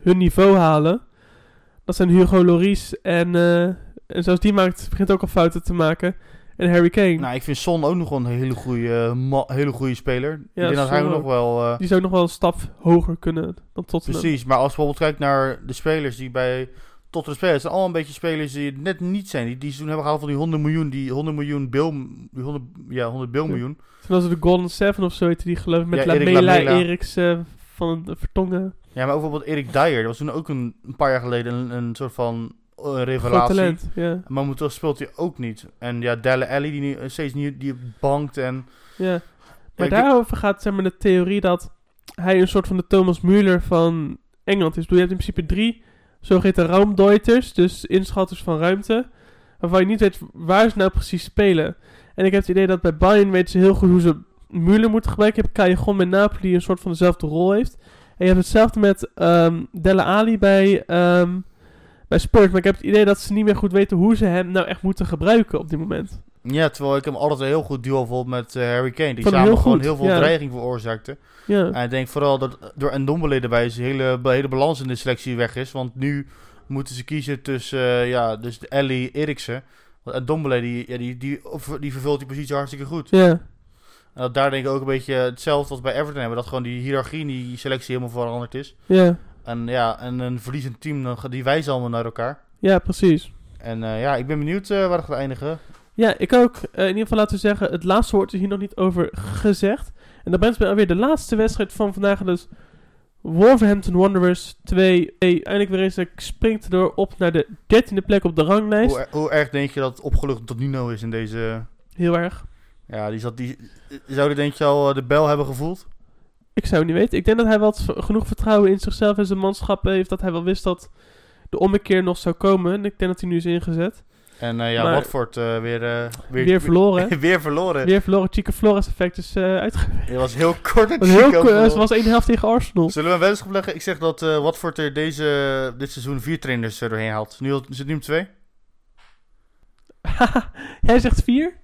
hun niveau halen. Dat zijn Hugo Loris en, eh, en zelfs die maakt, begint ook al fouten te maken. En Harry Kane. Nou, ik vind Son ook nog wel een hele goede, ma- hele goede speler. ik denk dat hij nog wel... eh, Die zou nog wel een stap hoger kunnen dan Tottenham. precies, maar als je bijvoorbeeld kijkt naar de spelers die bij Tottenham spelen... het zijn allemaal een beetje spelers die het net niet zijn. Die, die seizoen hebben gehaald van die 100 miljoen, die 100 miljoen bil... Die 100, ja, 100 bil Ja. miljoen. Zoals de Golden Seven of zo heette die geloof ik met Ja, Lamela. Eriks eh, van de Vertongen. Ja, maar ook bijvoorbeeld Erik Dyer. Dat was toen ook een, een paar jaar geleden een, een soort van eh, Groot revelatie. talent. Maar speelt hij ook niet. En ja, Delle Alli die nu, steeds niet die bankt en... ja. Maar daarover gaat zeg maar, de theorie dat hij een soort van de Thomas Müller van Engeland is. Bedoel, je hebt in principe drie zogeheten ruimdeuters, dus inschatters van ruimte, waarvan je niet weet waar ze nou precies spelen. En ik heb het idee dat bij Bayern weten ze heel goed hoe ze Müller moeten gebruiken. Je hebt Callejon met Napoli die een soort van dezelfde rol heeft. En je hebt hetzelfde met ehm Delle Ali bij, ehm, bij Spurs. Maar ik heb het idee dat ze niet meer goed weten hoe ze hem nou echt moeten gebruiken op dit moment. Ja, terwijl ik hem altijd een heel goed duo vond met eh, Harry Kane. Die samen heel gewoon goed, heel veel ja. dreiging veroorzaakte. Ja, En ik denk vooral dat door Ndombele erbij de hele, hele balans in de selectie weg is. Want nu moeten ze kiezen tussen, eh, ja, dus Ellie Eriksen. Want Ndombele, die, ja, die, die, die vervult die positie hartstikke goed. ja. En dat daar denk ik ook een beetje hetzelfde als bij Everton hebben. Dat gewoon die hiërarchie in die selectie helemaal veranderd is. ja. En ja, en een verliezend team, dan die wijzen allemaal naar elkaar. Ja, precies. En eh, ja, ik ben benieuwd eh, waar het gaat eindigen. Ja, ik ook. Eh, in ieder geval laten we zeggen, het laatste woord is hier nog niet over gezegd. En dan brengt me alweer de laatste wedstrijd van vandaag. Dus Wolverhampton Wanderers 2. Eindelijk weer eens, springt door op naar de dertiende plek op de ranglijst. Hoe, er- hoe erg denk je dat het opgelucht tot Nuno is in deze... Heel erg. Ja, die zat, die, zou die denk je al de bel hebben gevoeld? Ik zou het niet weten. Ik denk dat hij v- genoeg vertrouwen in zichzelf en zijn manschap heeft. Dat hij wel wist dat de ommekeer nog zou komen. En ik denk dat hij nu is ingezet. En eh, ja, Maar- Watford eh, weer, eh, Weer, verloren. hè? weer verloren. weer verloren. Chico Flores effect is uitgewerkt. Het was heel kort. Het was heel ko- Het was één helft tegen Arsenal. Zullen we een weddenschap leggen? Ik zeg dat Watford er deze, dit seizoen vier trainers er doorheen haalt. Nu zit nu op twee. Jij zegt vier?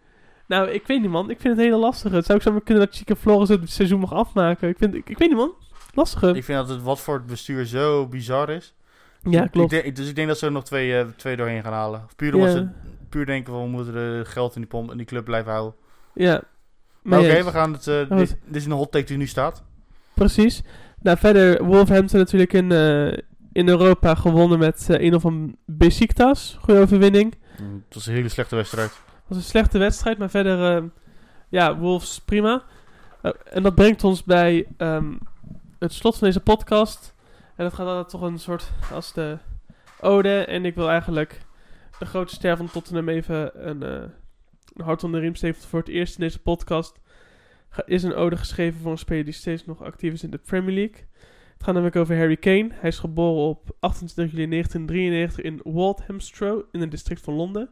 Nou, ik weet niet, man. Ik vind het hele lastige. Het zou ook zo maar kunnen dat Chico Flores het seizoen mag afmaken. Ik, vind, ik, ik weet niet, man. Lastige. Ik vind dat het Watford bestuur zo bizar is. ja, klopt. Ik denk, dus ik denk dat ze er nog twee, eh, twee doorheen gaan halen. Puur Ja. omdat ze puur denken van we moeten de geld in die, pomp, in die club blijven houden. Ja. Maar oké, we gaan het. eh, Goed. dit, dit is een hot take die nu staat. Precies. Nou, verder Wolverhampton natuurlijk in, eh, in Europa gewonnen met een of van Besiktas. Goede overwinning. Mm, Het was een hele slechte wedstrijd. Was een slechte wedstrijd, maar verder, eh, ja, Wolves prima. Eh, en dat brengt ons bij ehm, het slot van deze podcast. En dat gaat altijd toch een soort als de ode. En ik wil eigenlijk de grote ster van Tottenham even een, eh, een hart onder de riem steken. Voor het eerst in deze podcast is een ode geschreven voor een speler die steeds nog actief is in de Premier League. Het gaat namelijk over Harry Kane. Hij is geboren op 28 juli 1993 in Walthamstow in het district van Londen.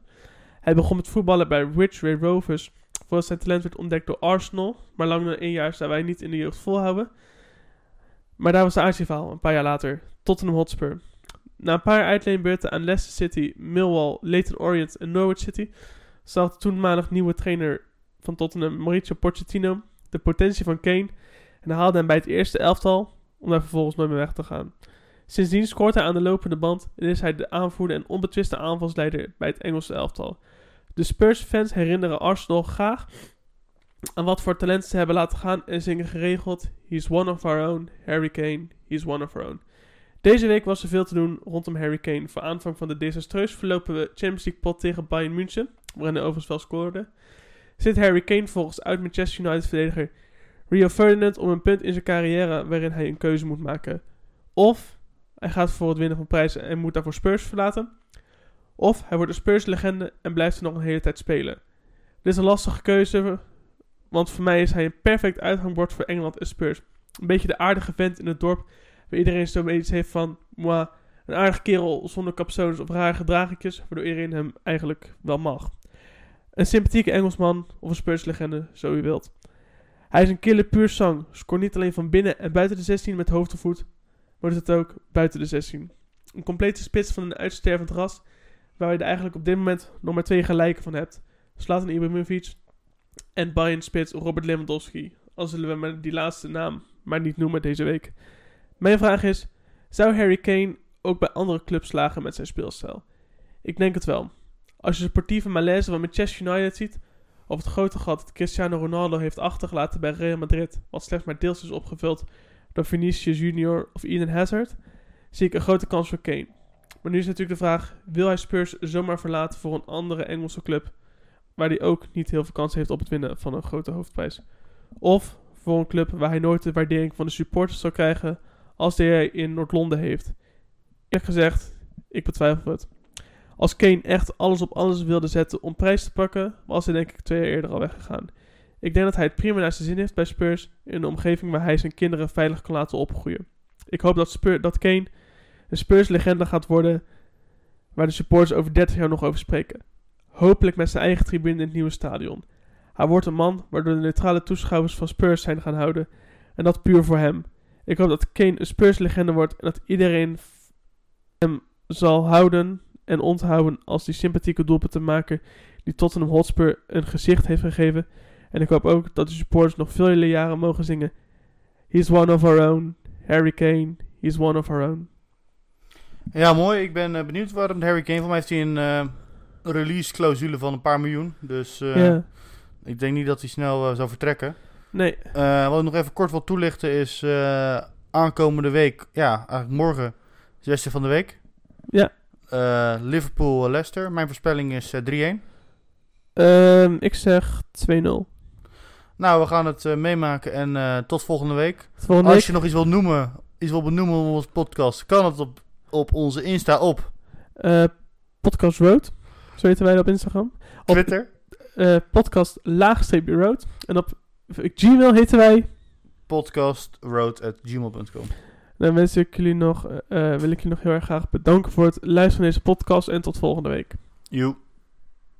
Hij begon met voetballen bij Ridgeway Rovers voordat zijn talent werd ontdekt door Arsenal. Maar lang na één jaar zou hij niet in de jeugd volhouden. Maar daar was de aardse een paar jaar later. Tottenham Hotspur. Na een paar uitleenbeurten aan Leicester City, Millwall, Leyton Orient en Norwich City... zag de toenmalig nieuwe trainer van Tottenham, Mauricio Pochettino, de potentie van Kane... en haalde hem bij het eerste elftal om daar vervolgens nooit meer weg te gaan. Sindsdien scoort hij aan de lopende band en is hij de aanvoerder en onbetwiste aanvalsleider bij het Engelse elftal. De Spurs-fans herinneren Arsenal graag aan wat voor talent ze hebben laten gaan en zingen geregeld: He's one of our own, Harry Kane, he's one of our own. Deze week was er veel te doen rondom Harry Kane voor aanvang van de desastreus verlopen Champions League pot tegen Bayern München, waarin hij overigens wel scoorde. Zit Harry Kane volgens uit Manchester United verdediger Rio Ferdinand om een punt in zijn carrière waarin hij een keuze moet maken. Of hij gaat voor het winnen van prijzen en moet daarvoor Spurs verlaten. Of hij wordt een Spurs-legende en blijft er nog een hele tijd spelen. Dit is een lastige keuze, want voor mij is hij een perfect uithangbord voor Engeland en Spurs. Een beetje de aardige vent in het dorp, waar iedereen zo iets heeft van... Een aardige kerel zonder capsules of rare gedragingjes, waardoor iedereen hem eigenlijk wel mag. Een sympathieke Engelsman of een Spurs-legende, zo u wilt. Hij is een killer puur zang, scoort niet alleen van binnen en buiten de 16 met hoofd of voet, maar doet het ook buiten de 16. Een complete spits van een uitstervend ras, waar je er eigenlijk op dit moment nog maar twee gelijken van hebt. Zlatan Ibrahimovic en Bayern spits Robert Lewandowski. Al zullen we maar die laatste naam maar niet noemen deze week. Mijn vraag is, zou Harry Kane ook bij andere clubs slagen met zijn speelstijl? Ik denk het wel. Als je de sportieve malaise van Manchester United ziet, of het grote gat dat Cristiano Ronaldo heeft achtergelaten bij Real Madrid, wat slechts maar deels is opgevuld door Vinicius Junior of Eden Hazard, zie ik een grote kans voor Kane. Maar nu is natuurlijk de vraag, wil hij Spurs zomaar verlaten voor een andere Engelse club, waar hij ook niet heel veel kans heeft op het winnen van een grote hoofdprijs? Of voor een club waar hij nooit de waardering van de supporters zal krijgen als die hij in Noord-Londen heeft? Eerlijk gezegd, ik betwijfel het. Als Kane echt alles op alles wilde zetten om prijs te pakken, was hij denk ik twee jaar eerder al weggegaan. Ik denk dat hij het prima naar zijn zin heeft bij Spurs in een omgeving waar hij zijn kinderen veilig kan laten opgroeien. Ik hoop dat, dat Kane een Spurs-legende gaat worden waar de supporters over 30 jaar nog over spreken. Hopelijk met zijn eigen tribune in het nieuwe stadion. Hij wordt een man waardoor de neutrale toeschouwers van Spurs zijn gaan houden en dat puur voor hem. Ik hoop dat Kane een Spurs-legende wordt en dat iedereen hem zal houden en onthouden als die sympathieke doelpunten maken die Tottenham Hotspur een gezicht heeft gegeven. En ik hoop ook dat de supporters nog vele jaren mogen zingen. He's one of our own. Harry Kane, he's one of our own. Ja, mooi. Ik ben eh, benieuwd waarom Harry Kane... Voor mij heeft hij een eh, release clausule van een paar miljoen. Dus eh, ja. ik denk niet dat hij snel zou vertrekken. Nee. wat ik nog even kort wil toelichten is... aankomende week, ja, eigenlijk morgen, zesde van de week. Ja. Liverpool-Leicester. Mijn voorspelling is 3-1. Ehm, ik zeg 2-0. Nou, we gaan het uh, meemaken en uh, tot volgende week. Volgende Als week. je nog iets wilt noemen, iets wilt benoemen op onze podcast, kan het op, op onze Insta op Uh, podcast Road. Zo heten wij op Instagram. Op, Twitter. podcast laagstreepje road. En op Gmail heten wij... podcastroad.gmail.com Dan wens ik jullie nog, wil ik jullie nog heel erg graag bedanken voor het luisteren naar deze podcast. En tot volgende week. Joe.